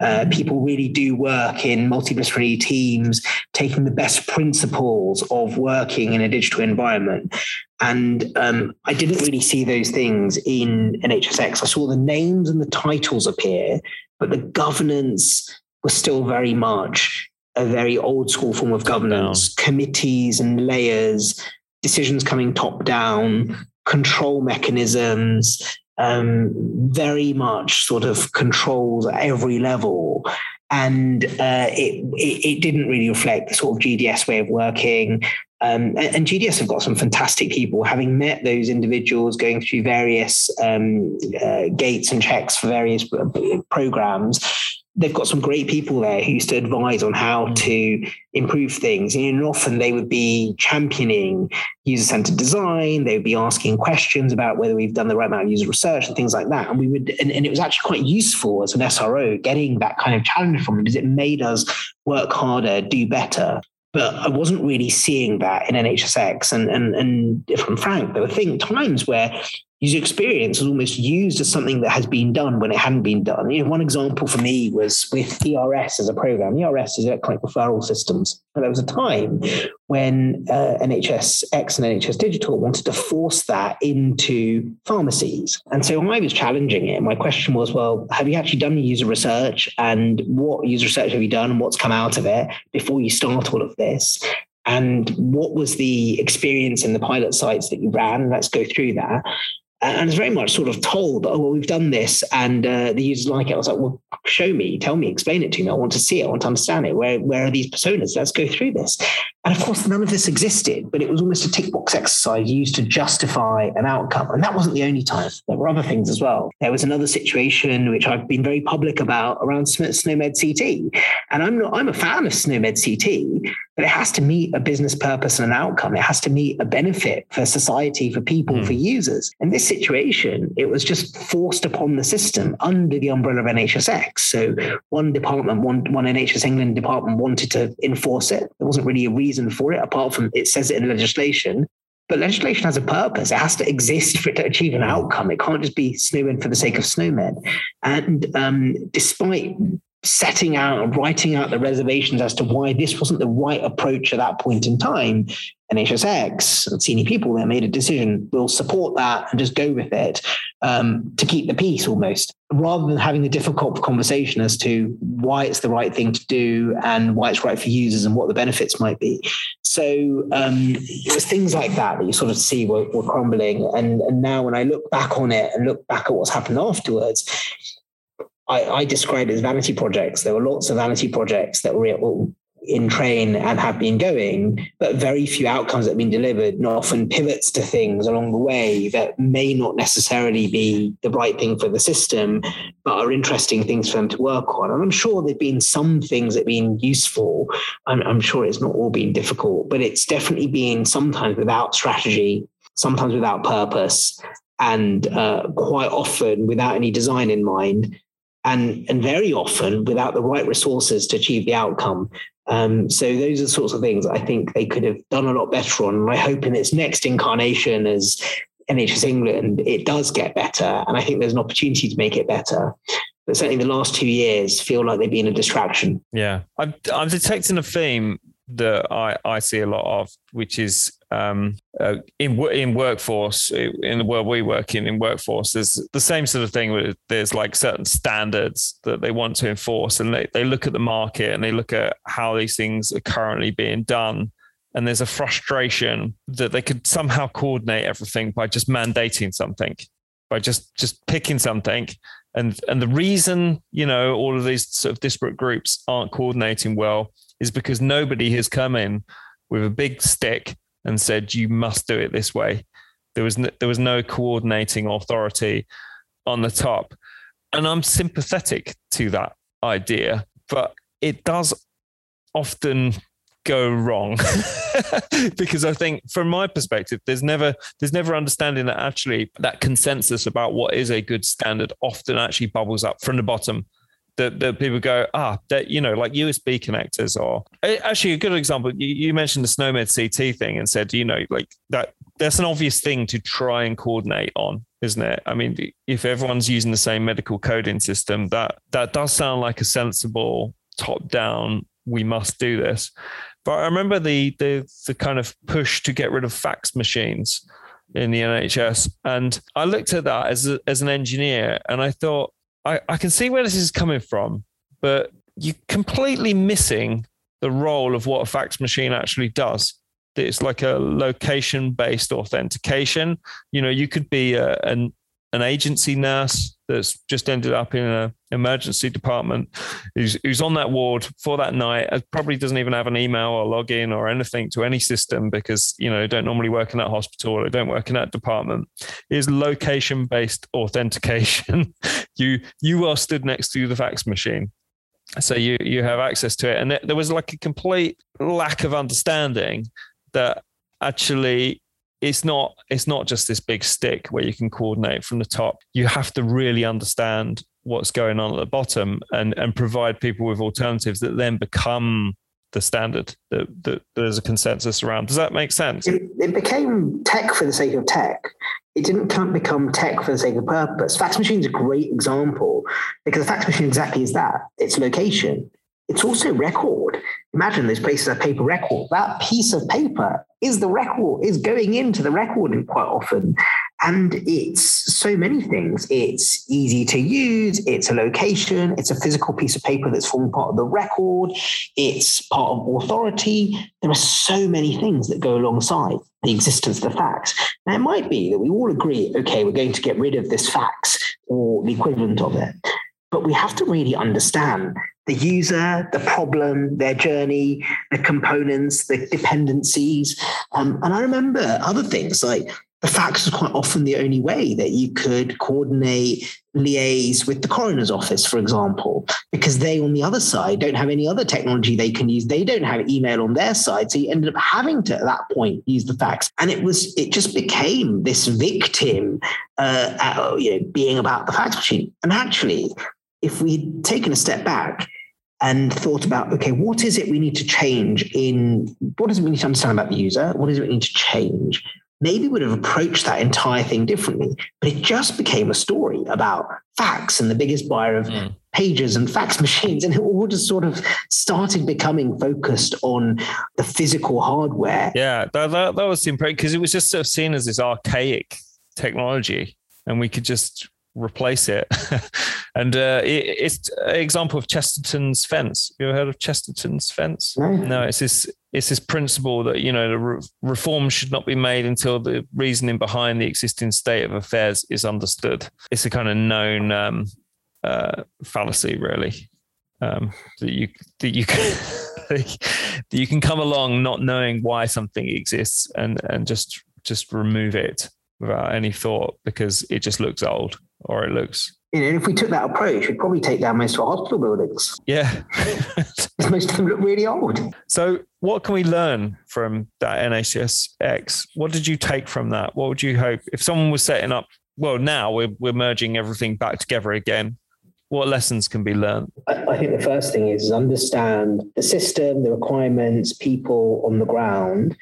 uh, people really do work in multidisciplinary teams, taking the best principles of working in a digital environment. And um, I didn't really see those things in NHSX. I saw the names and the titles appear, but the governance was still very much a very old school form of governance, committees and layers, decisions coming top down, control mechanisms, um, very much sort of controls at every level. And uh, it, it, it didn't really reflect the sort of GDS way of working. Um, and, and, GDS have got some fantastic people. Having met those individuals, going through various um, uh, gates and checks for various uh, programs, they've got some great people there who used to advise on how mm. to improve things. And often they would be championing user centered design. They would be asking questions about whether we've done the right amount of user research and things like that. And we would, and, and it was actually quite useful as an SRO getting that kind of challenge from them because it made us work harder, do better. But I wasn't really seeing that in NHSX. And, and, and if I'm frank, there were things, times where user experience is almost used as something that has been done when it hadn't been done. You know, one example for me was with ERS as a program. ERS is electronic referral systems. And there was a time when uh, NHS X and NHS Digital wanted to force that into pharmacies. And so I was challenging it. My question was, well, have you actually done user research? And what user research have you done? And what's come out of it before you start all of this? and what was the experience in the pilot sites that you ran? Let's go through that and it's very much sort of told, oh, well, we've done this and uh, the users like it. I was like, well, show me, tell me, explain it to me. I want to see it. I want to understand it. Where, where are these personas? Let's go through this. And of course, none of this existed, but it was almost a tick box exercise used to justify an outcome. And that wasn't the only time. There were other things as well. There was another situation which I've been very public about around SNOMED CT. And I'm not, I'm a fan of SNOMED CT, but it has to meet a business purpose and an outcome. It has to meet a benefit for society, for people, mm. for users. In this situation, it was just forced upon the system under the umbrella of NHSX. So one department, one, one NHS England department wanted to enforce it. There wasn't really a reason for it, apart from it says it in legislation. But legislation has a purpose. It has to exist for it to achieve an outcome. It can't just be SNOMED for the sake of SNOMED. And um, despite setting out and writing out the reservations as to why this wasn't the right approach at that point in time, NHSX and senior people there made a decision. We'll support that and just go with it um, to keep the peace almost, rather than having the difficult conversation as to why it's the right thing to do and why it's right for users and what the benefits might be. So um, it was things like that that you sort of see were, were crumbling. And, and now when I look back on it and look back at what's happened afterwards, I, I describe it as vanity projects. There were lots of vanity projects that were in train and have been going, but very few outcomes that have been delivered, and often pivots to things along the way that may not necessarily be the right thing for the system, but are interesting things for them to work on. And I'm sure there've been some things that have been useful. I'm, I'm sure it's not all been difficult, but it's definitely been sometimes without strategy, sometimes without purpose, and uh, quite often without any design in mind and and very often without the right resources to achieve the outcome. Um, so those are the sorts of things I think they could have done a lot better on. And I hope in its next incarnation as NHS England, it does get better. And I think there's an opportunity to make it better. But certainly the last two years feel like they've been a distraction. Yeah. I'm, I'm detecting a theme that I, I see a lot of, which is um, uh, in in workforce in the world we work in in workforce. There's the same sort of thing. There's like certain standards that they want to enforce, and they, they look at the market and they look at how these things are currently being done. And there's a frustration that they could somehow coordinate everything by just mandating something, by just just picking something and and the reason you know all of these sort of disparate groups aren't coordinating well is because nobody has come in with a big stick and said you must do it this way. There was no, there was no coordinating authority on the top, and I'm sympathetic to that idea, but it does often go wrong because I think from my perspective there's never there's never understanding that actually that consensus about what is a good standard often actually bubbles up from the bottom that, that people go, ah, that, you know, like USB connectors or actually a good example. You, you mentioned the SNOMED CT thing and said, you know, like that, that's an obvious thing to try and coordinate on, isn't it? I mean, if everyone's using the same medical coding system, that, that does sound like a sensible top down, we must do this. But I remember the, the, the kind of push to get rid of fax machines in the NHS. And I looked at that as, a, as an engineer and I thought, I, I can see where this is coming from, but you're completely missing the role of what a fax machine actually does. It's like a location based authentication. You know, you could be a, an, an agency nurse that's just ended up in an emergency department who's, who's on that ward for that night uh, probably doesn't even have an email or login or anything to any system because you know don't normally work in that hospital or don't work in that department. Is location based authentication. You you are stood next to the fax machine. So you you have access to it. And there was like a complete lack of understanding that actually it's not it's not just this big stick where you can coordinate from the top. You have to really understand what's going on at the bottom and and provide people with alternatives that then become the standard that, that there's a consensus around. Does that make sense? It, it became tech for the sake of tech. It didn't become tech for the sake of purpose. Fax machine is a great example because the fax machine exactly is that. It's location it's also record. Imagine those places have paper record. That piece of paper is the record, is going into the record quite often. And it's so many things. It's easy to use, it's a location, it's a physical piece of paper that's forming part of the record, it's part of authority. There are so many things that go alongside the existence of the fax. Now, it might be that we all agree, okay, we're going to get rid of this fax or the equivalent of it. But we have to really understand the user, the problem, their journey, the components, the dependencies. Um, and I remember other things like the fax was quite often the only way that you could coordinate, liaise with the coroner's office, for example, because they on the other side don't have any other technology they can use. They don't have email on their side. So you ended up having to, at that point, use the fax. And it was, it just became this victim, uh, uh, you know, being about the fax machine. And actually, if we'd taken a step back and thought about, okay, what is it we need to change in, what does it we need to understand about the user? What is it we need to change? maybe we would have approached that entire thing differently. But it just became a story about fax and the biggest buyer of mm. pages and fax machines. And it all just sort of started becoming focused on the physical hardware. Yeah, that, that, that was the impression because it was just sort of seen as this archaic technology and we could just replace it. and uh, it, it's an example of Chesterton's fence. You ever heard of Chesterton's fence? No. no, it's this it's this principle that you know the re- reform should not be made until the reasoning behind the existing state of affairs is understood. It's a kind of known um, uh, fallacy, really. Um, that you that you can that you can come along not knowing why something exists and and just just remove it without any thought because it just looks old or it looks. You know, if we took that approach, we'd probably take down most of our hospital buildings. Yeah. most of them look really old. So, what can we learn from that NHS X? What did you take from that? What would you hope if someone was setting up? Well, now we're, we're merging everything back together again. What lessons can be learned? I think the first thing is understand the system, the requirements, people on the ground,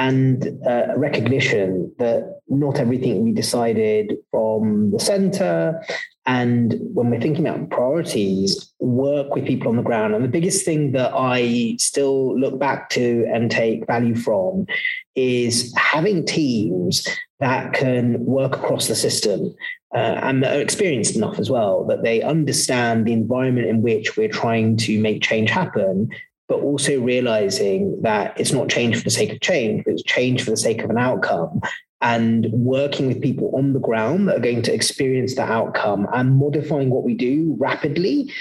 and uh, recognition that not everything we decided from the center and when we're thinking about priorities work with people on the ground. And the biggest thing that i still look back to and take value from is having teams that can work across the system uh, and are experienced enough as well that they understand the environment in which we're trying to make change happen but also realizing that it's not change for the sake of change, but it's change for the sake of an outcome. And working with people on the ground that are going to experience that outcome and modifying what we do rapidly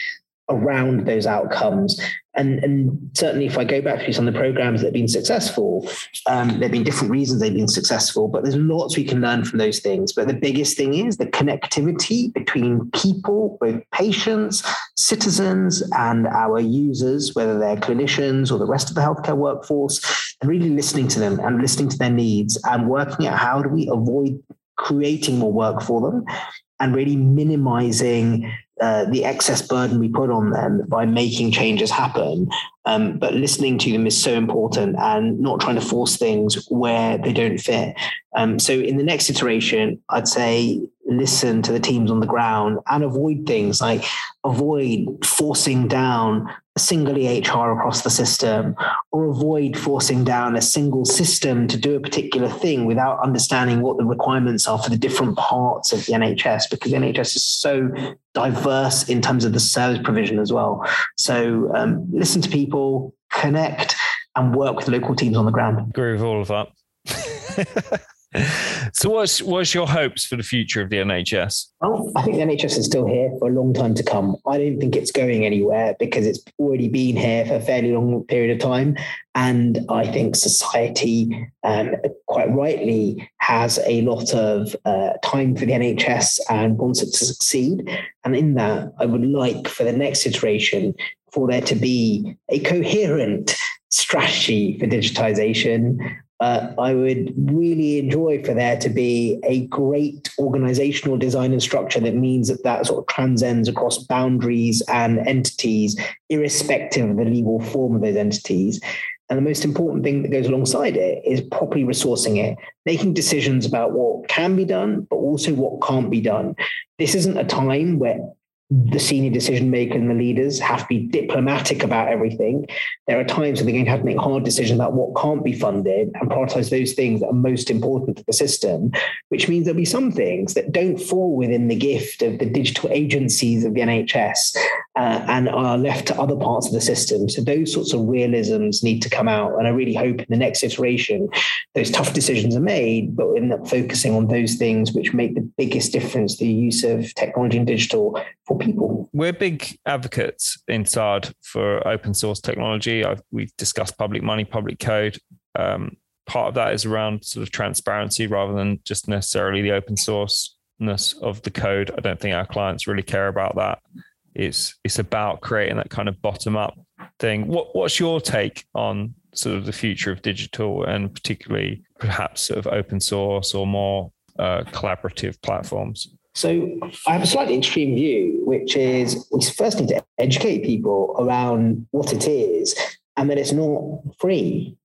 around those outcomes. And, and certainly, if I go back to some of the programs that have been successful, um, there have been different reasons they've been successful, but there's lots we can learn from those things. But the biggest thing is the connectivity between people, both patients, citizens, and our users, whether they're clinicians or the rest of the healthcare workforce, and really listening to them and listening to their needs and working out how do we avoid creating more work for them and really minimizing uh, the excess burden we put on them by making changes happen. Um, but listening to them is so important and not trying to force things where they don't fit. Um, so in the next iteration, I'd say listen to the teams on the ground and avoid things like avoid forcing down a single EHR across the system or avoid forcing down a single system to do a particular thing without understanding what the requirements are for the different parts of the NHS because the NHS is so diverse in terms of the service provision as well. So um, listen to people, connect and work with local teams on the ground. With all of that. so what's what's your hopes for the future of the NHS? Well, I think the NHS is still here for a long time to come. I don't think it's going anywhere because it's already been here for a fairly long period of time. And I think society, um, quite rightly, has a lot of uh, time for the NHS and wants it to succeed. And in that, I would like for the next iteration for there to be a coherent strategy for digitization uh, I would really enjoy for there to be a great organizational design and structure that means that that sort of transcends across boundaries and entities, irrespective of the legal form of those entities. And the most important thing that goes alongside it is properly resourcing it, making decisions about what can be done, but also what can't be done. This isn't a time where the senior decision makers and the leaders have to be diplomatic about everything. There are times when they're going to have to make hard decisions about what can't be funded and prioritize those things that are most important to the system, which means there'll be some things that don't fall within the gift of the digital agencies of the NHS uh, and are left to other parts of the system. So those sorts of realisms need to come out. And I really hope in the next iteration, those tough decisions are made, but we end up focusing on those things which make the biggest difference the use of technology and digital for people. We're big advocates inside for open source technology. I've, we've discussed public money, public code. Um, part of that is around sort of transparency rather than just necessarily the open sourceness of the code. I don't think our clients really care about that. It's it's about creating that kind of bottom up thing. What what's your take on sort of the future of digital and particularly perhaps sort of open source or more uh, collaborative platforms? So I have a slightly extreme view, which is we first need to educate people around what it is and that it's not free.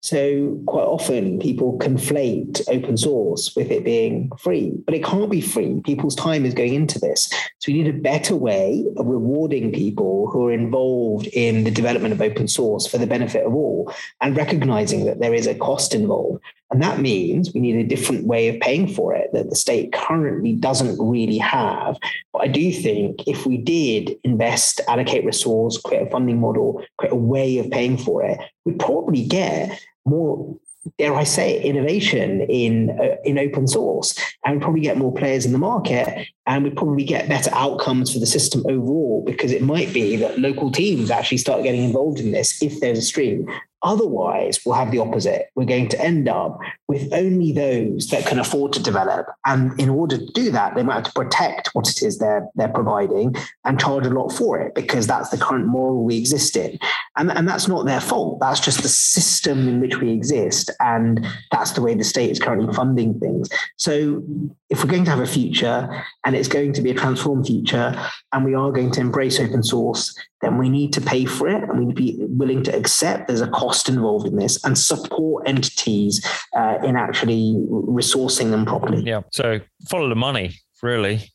So quite often people conflate open source with it being free, but it can't be free. People's time is going into this. So we need a better way of rewarding people who are involved in the development of open source for the benefit of all and recognizing that there is a cost involved. And that means we need a different way of paying for it that the state currently doesn't really have. But I do think if we did invest, allocate resource, create a funding model, create a way of paying for it, we'd probably get more dare I say, innovation in uh, in open source, and probably get more players in the market, and we'd probably get better outcomes for the system overall. Because it might be that local teams actually start getting involved in this if there's a stream, Otherwise, we'll have the opposite. We're going to end up with only those that can afford to develop. And in order to do that, they might have to protect what it is they're, they're providing and charge a lot for it because that's the current model we exist in. And, and that's not their fault. That's just the system in which we exist. And that's the way the state is currently funding things. So if we're going to have a future and it's going to be a transformed future and we are going to embrace open source then we need to pay for it and we need to be willing to accept there's a cost involved in this and support entities uh, in actually resourcing them properly. Yeah. So follow the money, really,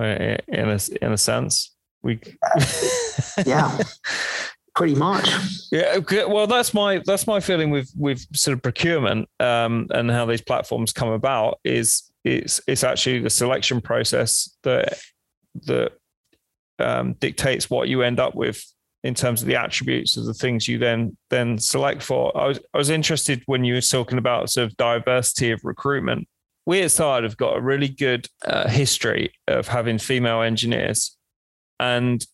uh, in a, in a sense. We. yeah. Pretty much. Yeah. Well, that's my that's my feeling with with sort of procurement um, and how these platforms come about is it's it's actually the selection process that that um, dictates what you end up with in terms of the attributes of the things you then then select for. I was I was interested when you were talking about sort of diversity of recruitment. We at Sard have got a really good uh, history of having female engineers, and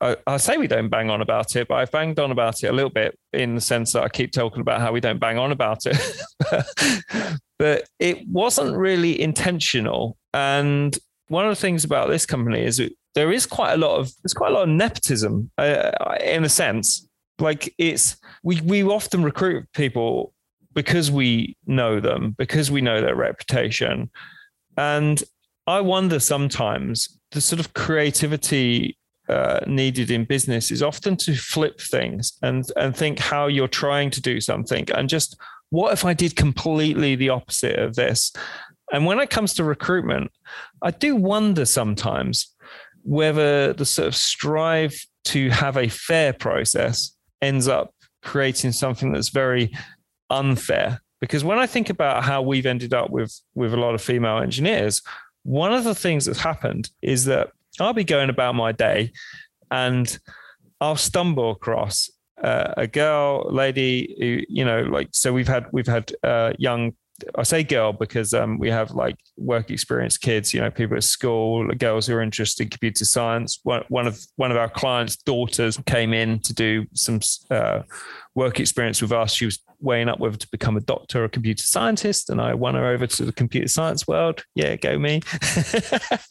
I, I, say we don't bang on about it, but I've banged on about it a little bit in the sense that I keep talking about how we don't bang on about it. but it wasn't really intentional, and one of the things about this company is there is quite a lot of there's quite a lot of nepotism uh, in a sense. Like it's we we often recruit people because we know them, because we know their reputation, and I wonder sometimes the sort of creativity uh, needed in business is often to flip things and and think how you're trying to do something and just what if I did completely the opposite of this? And when it comes to recruitment, I do wonder sometimes whether the sort of strive to have a fair process ends up creating something that's very unfair. Because when I think about how we've ended up with with a lot of female engineers, one of the things that's happened is that I'll be going about my day and I'll stumble across uh, a girl, lady who, you know, like, so we've had, we've had uh, young I say girl because um, we have like work experience kids, you know, people at school, girls who are interested in computer science. One, one of one of our clients' daughters came in to do some uh, work experience with us. She was weighing up whether to become a doctor or a computer scientist, and I won her over to the computer science world. Yeah, go me!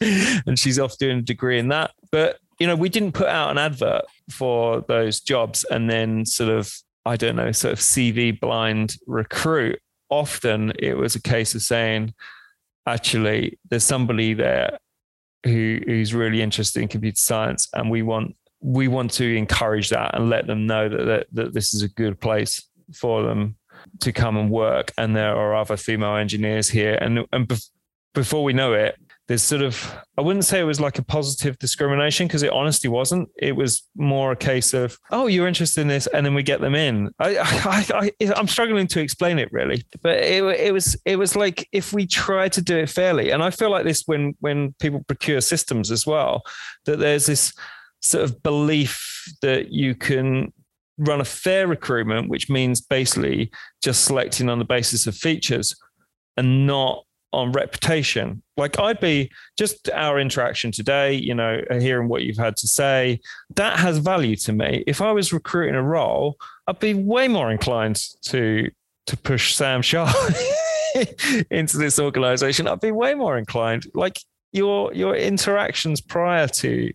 and she's off doing a degree in that. But you know, we didn't put out an advert for those jobs and then sort of I don't know, sort of CV blind recruit often it was a case of saying, actually, there's somebody there who who's really interested in computer science, and we want we want to encourage that and let them know that that, that this is a good place for them to come and work. And there are other female engineers here, and and before we know it, there's sort of I wouldn't say it was like a positive discrimination because it honestly wasn't. It was more a case of oh you're interested in this and then we get them in. I, I, I I'm struggling to explain it really, but it it was it was like if we try to do it fairly, and I feel like this when when people procure systems as well, that there's this sort of belief that you can run a fair recruitment, which means basically just selecting on the basis of features and not on reputation. Like I'd be just our interaction today, you know, hearing what you've had to say, that has value to me. If I was recruiting a role, I'd be way more inclined to to push Sam Shah into this organization. I'd be way more inclined. Like your your interactions prior to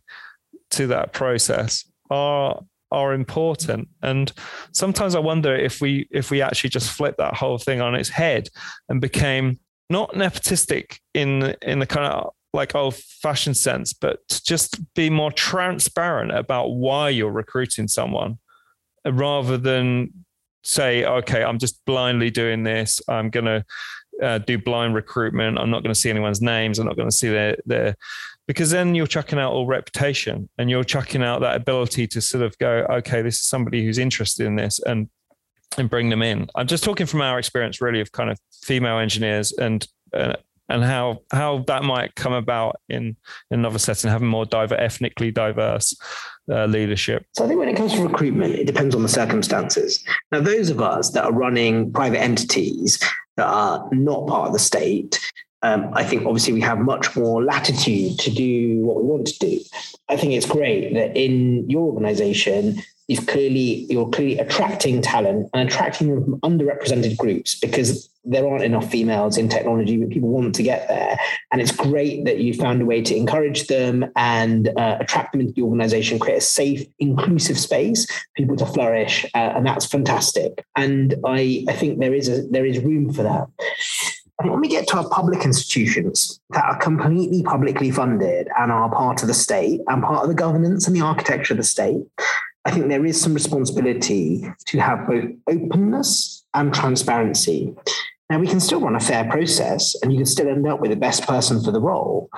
to that process are are important and sometimes i wonder if we if we actually just flip that whole thing on its head and became not nepotistic in in the kind of like old fashioned sense, but just be more transparent about why you're recruiting someone uh, rather than say, okay, I'm just blindly doing this. I'm going to uh, do blind recruitment. I'm not going to see anyone's names. I'm not going to see their their because then you're chucking out all reputation and you're chucking out that ability to sort of go, okay, this is somebody who's interested in this and and bring them in. I'm just talking from our experience, really, of kind of female engineers and uh, and how how that might come about in, in another setting, having more diver, ethnically diverse uh, leadership. So I think when it comes to recruitment, it depends on the circumstances. Now, those of us that are running private entities that are not part of the state, um, I think obviously we have much more latitude to do what we want to do. I think it's great that in your organization, you've clearly you're clearly attracting talent and attracting them from underrepresented groups because there aren't enough females in technology, but people want to get there. And it's great that you found a way to encourage them and uh, attract them into the organization, create a safe, inclusive space for people to flourish, uh, and that's fantastic. And I I think there is a there is room for that. when we get to our public institutions that are completely publicly funded and are part of the state and part of the governance and the architecture of the state, I think there is some responsibility to have both openness and transparency. Now, we can still run a fair process and you can still end up with the best person for the role.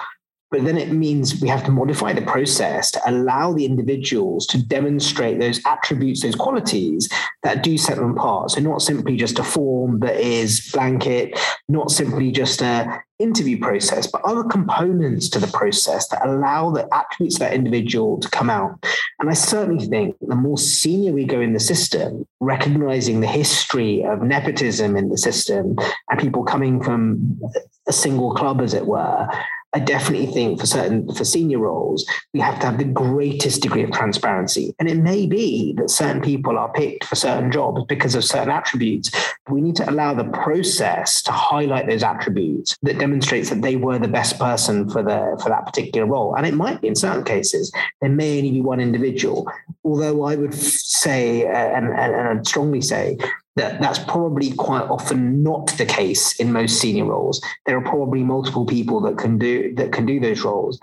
But then it means we have to modify the process to allow the individuals to demonstrate those attributes, those qualities that do set them apart. So, not simply just a form that is blanket, not simply just a interview process, but other components to the process that allow the attributes of that individual to come out. And I certainly think the more senior we go in the system, recognizing the history of nepotism in the system and people coming from a single club, as it were, I definitely think for certain for senior roles, we have to have the greatest degree of transparency. And it may be that certain people are picked for certain jobs because of certain attributes. We need to allow the process to highlight those attributes that demonstrates that they were the best person for the for that particular role. And it might be in certain cases there may only be one individual. Although I would say uh, and, and, and I'd strongly say that that's probably quite often not the case in most senior roles. There are probably multiple people that can do that can do those roles.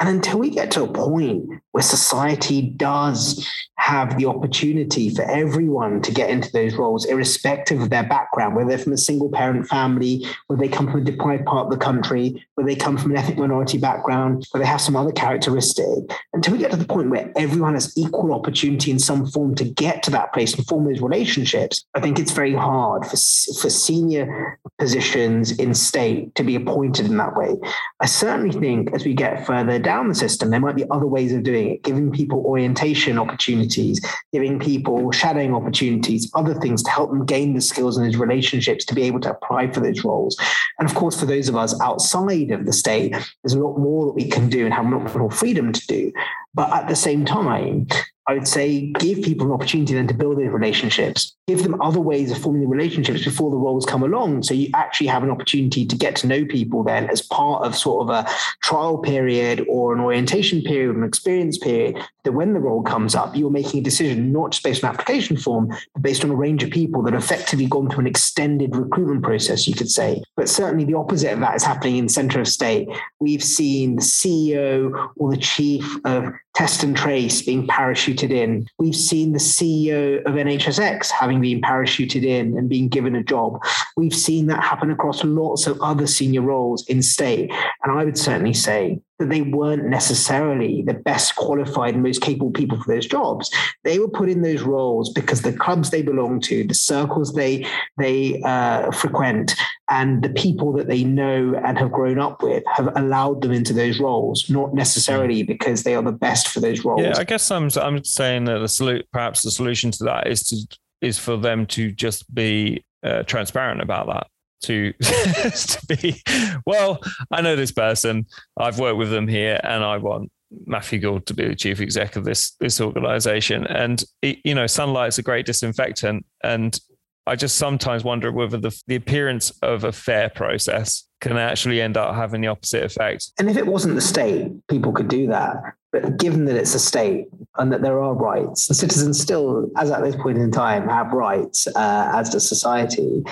And until we get to a point where society does have the opportunity for everyone to get into those roles, irrespective of their background, whether they're from a single parent family, whether they come from a deprived part of the country, whether they come from an ethnic minority background, whether they have some other characteristic, until we get to the point where everyone has equal opportunity in some form to get to that place and form those relationships, I think it's very hard for, for senior positions in state to be appointed in that way. I certainly think as we get further down the system, there might be other ways of doing it, giving people orientation opportunities, giving people shadowing opportunities, other things to help them gain the skills and those relationships to be able to apply for those roles. And of course, for those of us outside of the state, there's a lot more that we can do and have a lot more freedom to do. But at the same time, I would say give people an opportunity then to build those relationships, give them other ways of forming the relationships before the roles come along. So you actually have an opportunity to get to know people then as part of sort of a trial period or an orientation period, an experience period, that when the role comes up, you're making a decision not just based on application form, but based on a range of people that have effectively gone through an extended recruitment process, you could say. But certainly the opposite of that is happening in center of state. We've seen the CEO or the chief of test and trace being parachuted in. We've seen the CEO of NHSX having been parachuted in and being given a job. We've seen that happen across lots of other senior roles in state. And I would certainly say that they weren't necessarily the best qualified and most capable people for those jobs. They were put in those roles because the clubs they belong to, the circles they they uh, frequent, and the people that they know and have grown up with have allowed them into those roles, not necessarily because they are the best for those roles. Yeah, I guess I'm I'm saying that the solution, perhaps the solution to that is to is for them to just be uh, transparent about that to to be well i know this person. I've worked with them here and i want matthew gould to be the chief exec of this this organization. And it, you know sunlight's a great disinfectant. And i just sometimes wonder whether the, the appearance of a fair process can actually end up having the opposite effect. And if it wasn't the state people could do that but given that it's a state and that there are rights, and citizens still, as at this point in time, have rights, uh, as does society,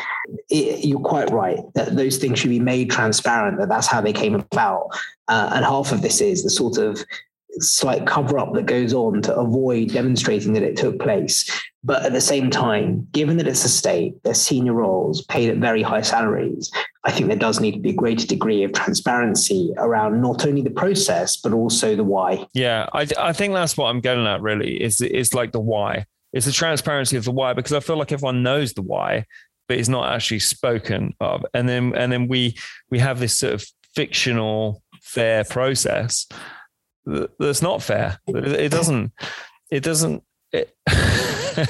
it, you're quite right that those things should be made transparent, that that's how they came about. Uh, and half of this is the sort of slight cover up that goes on to avoid demonstrating that it took place. But at the same time, given that it's a state, there's senior roles paid at very high salaries, I think there does need to be a greater degree of transparency around not only the process, but also the why. Yeah, I, I think that's what I'm getting at really is, is like the why. It's the transparency of the why, because I feel like everyone knows the why, but it's not actually spoken of. And then and then we we have this sort of fictional fair process that's not fair. It doesn't. It doesn't. It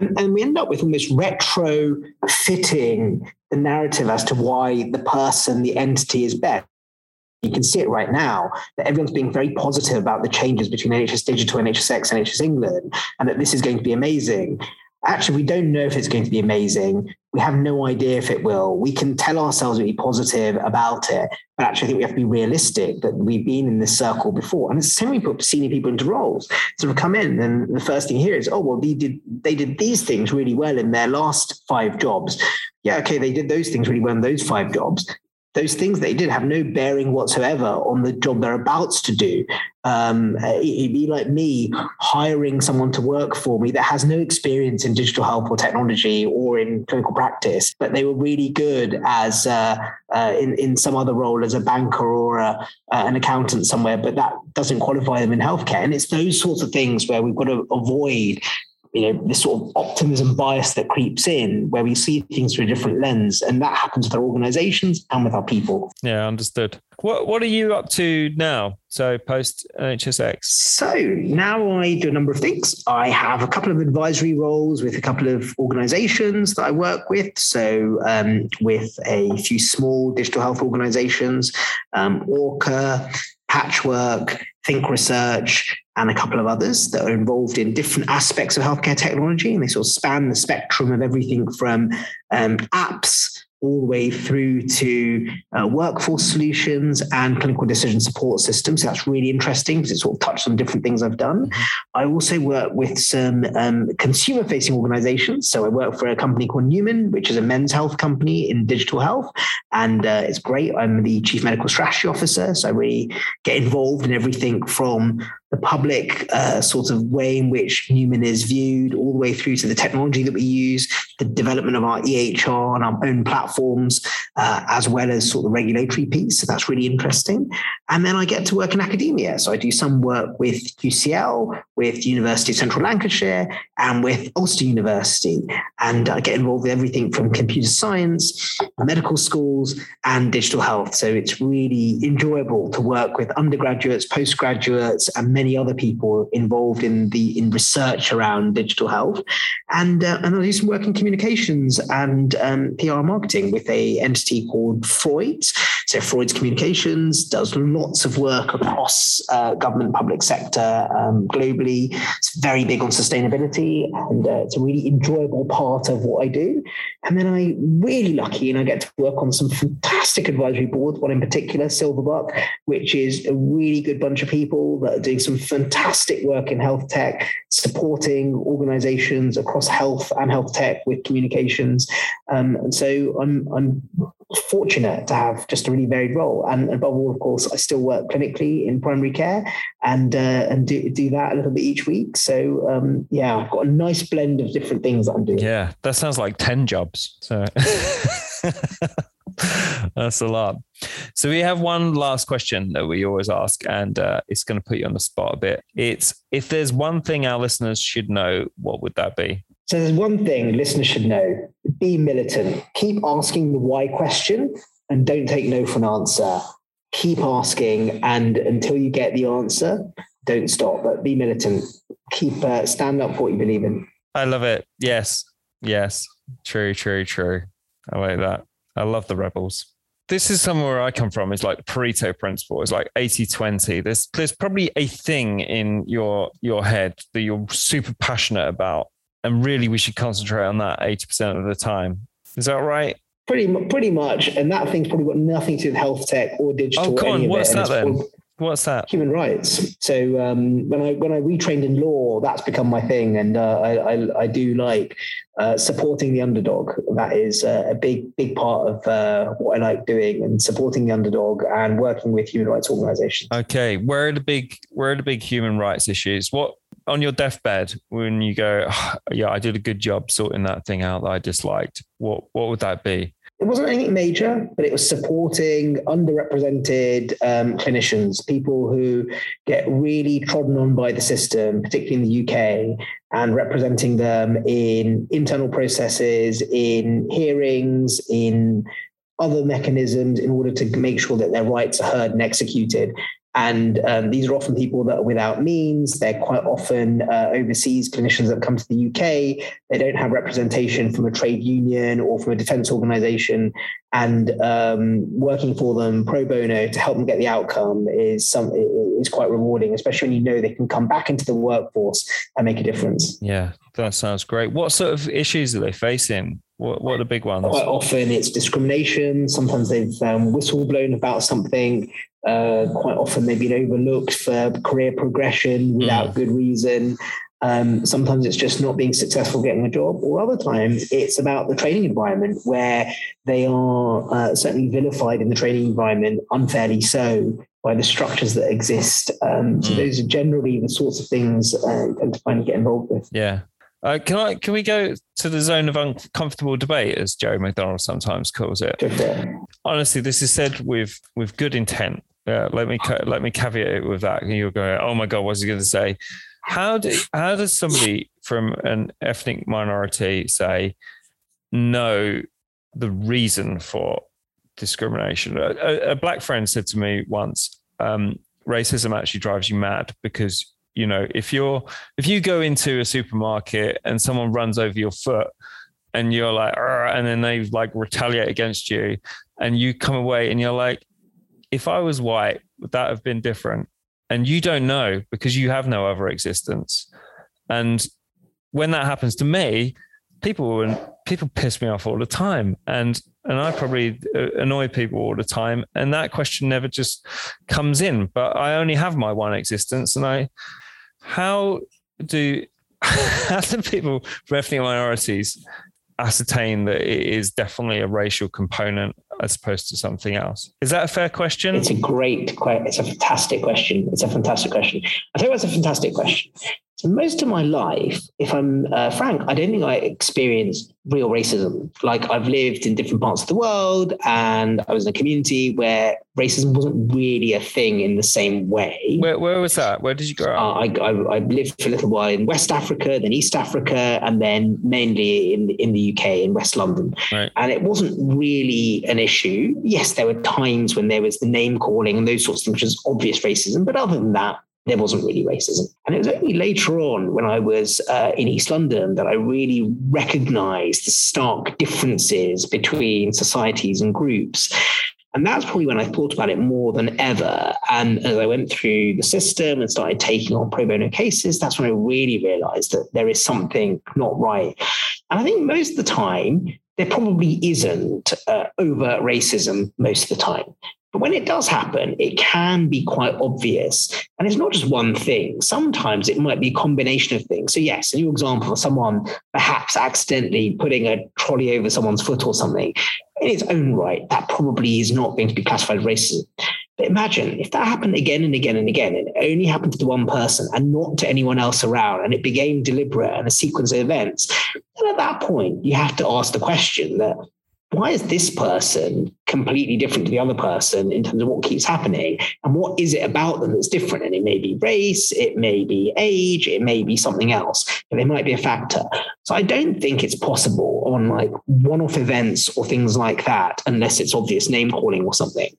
and we end up with almost retro fitting the narrative as to why the person, the entity is best. You can see it right now that everyone's being very positive about the changes between NHS Digital, NHSX, and NHS England, and that this is going to be amazing actually, we don't know if it's going to be amazing. We have no idea if it will. We can tell ourselves to be positive about it, but actually, I think we have to be realistic that we've been in this circle before. And it's the same we put senior people into roles. Sort of come in, and the first thing here is, oh, well, they did they did these things really well in their last five jobs. Yeah, okay, they did those things really well in those five jobs those things they did have no bearing whatsoever on the job they're about to do. Um, it'd be like me hiring someone to work for me that has no experience in digital health or technology or in clinical practice, but they were really good as uh, uh, in in some other role as a banker or a, uh, an accountant somewhere, but that doesn't qualify them in healthcare. And it's those sorts of things where we've got to avoid you know, this sort of optimism bias that creeps in where we see things through a different lens. And that happens with our organizations and with our people. Yeah, understood. What what are you up to now? So post NHSX. So now I do a number of things. I have a couple of advisory roles with a couple of organizations that I work with. So um, with a few small digital health organizations, um, ORCHA, Patchwork, Think Research, and a couple of others that are involved in different aspects of healthcare technology. And they sort of span the spectrum of everything from um, apps all the way through to uh, workforce solutions and clinical decision support systems. So that's really interesting because it sort of touched on different things I've done. Mm-hmm. I also work with some um, consumer facing organizations. So I work for a company called Numan, which is a men's health company in digital health. And uh, it's great. I'm the chief medical strategy officer. So I really get involved in everything from the public uh, sort of way in which Numan is viewed, all the way through to the technology that we use, the development of our EHR and our own platforms, uh, as well as sort of the regulatory piece. So that's really interesting. And then I get to work in academia. So I do some work with UCL, with University of Central Lancashire, and with Ulster University. And I get involved with everything from computer science, medical schools, and digital health. So it's really enjoyable to work with undergraduates, postgraduates, and many other people involved in the in research around digital health, and uh, and I do some work in communications and um, PR marketing with a entity called Freud. Freud's Communications does lots of work across uh, government, public sector um, globally. It's very big on sustainability, and uh, it's a really enjoyable part of what I do. And then I'm really lucky, and I get to work on some fantastic advisory boards. One in particular, Silverbuck, which is a really good bunch of people that are doing some fantastic work in health tech, supporting organizations across health and health tech with communications. Um, and so I'm, I'm fortunate to have just a really varied role. And above all, of course, I still work clinically in primary care and uh, and do, do that a little bit each week. So um, yeah, I've got a nice blend of different things that I'm doing. Yeah, that sounds like 10 jobs. So That's a lot. So we have one last question that we always ask, and uh, it's going to put you on the spot a bit. It's if there's one thing our listeners should know, what would that be? So there's one thing listeners should know: be militant. Keep asking the why question, and don't take no for an answer. Keep asking, and until you get the answer, don't stop. But be militant. Keep uh, stand up for what you believe in. I love it. Yes, yes, true, true, true. I like that. I love the rebels. This is somewhere I come from. It's like Pareto principle. It's like 80 20. There's there's probably a thing in your your head that you're super passionate about. And really we should concentrate on that 80% of the time. Is that right? Pretty pretty much. And that thing's probably got nothing to do with health tech or digital. Oh, come on. What's that then? What's that? Human rights. So um, when I when I retrained in law, that's become my thing, and uh, I, I, I do like uh, supporting the underdog. That is uh, a big big part of uh, what I like doing, and supporting the underdog and working with human rights organisations. Okay, where are the big where are the big human rights issues? What on your deathbed when you go, oh, yeah, I did a good job sorting that thing out that I disliked. What what would that be? it wasn't anything major, but it was supporting underrepresented um, clinicians, people who get really trodden on by the system, particularly in the UK, and representing them in internal processes, in hearings, in other mechanisms in order to make sure that their rights are heard and executed. And um, these are often people that are without means. They're quite often uh, overseas clinicians that come to the UK. They don't have representation from a trade union or from a defense organization. And um, working for them pro bono to help them get the outcome is some is quite rewarding, especially when you know they can come back into the workforce and make a difference. Yeah, that sounds great. What sort of issues are they facing? What, what are the big ones? Quite often it's discrimination. Sometimes they've um, whistleblown about something. Uh, quite often they've been overlooked for career progression without mm. good reason. Um, sometimes it's just not being successful getting a job, or other times it's about the training environment where they are uh, certainly vilified in the training environment, unfairly so, by the structures that exist. Um, so mm. those are generally the sorts of things uh, you tend to find get involved with. Yeah. Uh, can I? Can we go to the zone of uncomfortable debate, as Jerry McDonald sometimes calls it? Honestly, this is said with with good intent. Yeah, let me let me caveat it with that. You're going, oh my god, what's he going to say? How do how does somebody from an ethnic minority say know the reason for discrimination? A, a black friend said to me once, um, racism actually drives you mad because you know if you're if you go into a supermarket and someone runs over your foot and you're like and then they like retaliate against you and you come away and you're like if I was white, would that have been different? And you don't know because you have no other existence. And when that happens to me, people people piss me off all the time, and and I probably uh, annoy people all the time. And that question never just comes in. But I only have my one existence, and I how do how do people from ethnic minorities ascertain that it is definitely a racial component as opposed to something else? Is that a fair question? It's a great question. It's a fantastic question. It's a fantastic question. I think that's a fantastic question. Most of my life, if I'm uh, frank, I don't think I experienced real racism. Like I've lived in different parts of the world, and I was in a community where racism wasn't really a thing in the same way. Where, where was that? Where did you grow up? Uh, I, I, I, lived for a little while in West Africa, then East Africa, and then mainly in in the UK in West London. Right. And it wasn't really an issue. Yes, there were times when there was the name calling and those sorts of things, which was obvious racism. But other than that, there wasn't really racism. And it was only later on when I was uh, in East London that I really recognized the stark differences between societies and groups. And that's probably when I thought about it more than ever. And as I went through the system and started taking on pro bono cases, that's when I really realized that there is something not right. And I think most of the time, there probably isn't uh, overt racism most of the time. But when it does happen, it can be quite obvious. And it's not just one thing. Sometimes it might be a combination of things. So, yes, in your example of someone perhaps accidentally putting a trolley over someone's foot or something, in its own right, that probably is not going to be classified as racism. But imagine if that happened again and again and again, and it only happened to the one person and not to anyone else around, and it became deliberate and a sequence of events, then at that point, you have to ask the question that why is this person completely different to the other person in terms of what keeps happening? And what is it about them that's different? And it may be race it may be age it may be something else but it might be a factor. So i don't think it's possible on like one-off events or things like that unless it's obvious name calling or something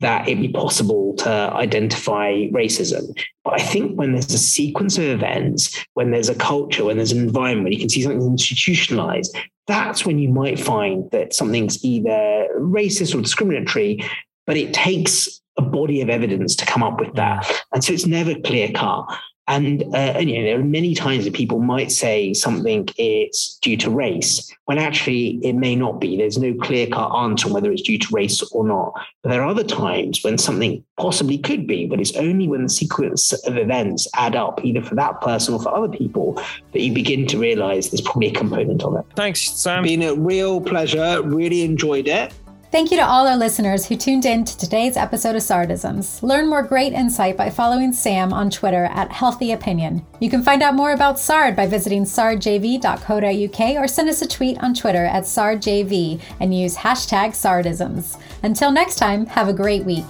that it'd be possible to identify racism. But i think when there's a sequence of events when there's a culture when there's an environment you can see something institutionalized that's when you might find that something's either racist or discriminatory, but it takes a body of evidence to come up with that. Mm. And so it's never clear cut. And, uh, and, you know, there are many times that people might say something it's due to race, when actually it may not be. There's no clear cut answer on whether it's due to race or not. But there are other times when something possibly could be, but it's only when the sequence of events add up, either for that person or for other people, that you begin to realize there's probably a component of it. Thanks, Sam. Been a real pleasure. Really enjoyed it. Thank you to all our listeners who tuned in to today's episode of Sardisms. Learn more great insight by following Sam on Twitter at Healthy Opinion. You can find out more about SARD by visiting sardjv.co.uk or send us a tweet on Twitter at sardjv and use hashtag Sardisms. Until next time, have a great week.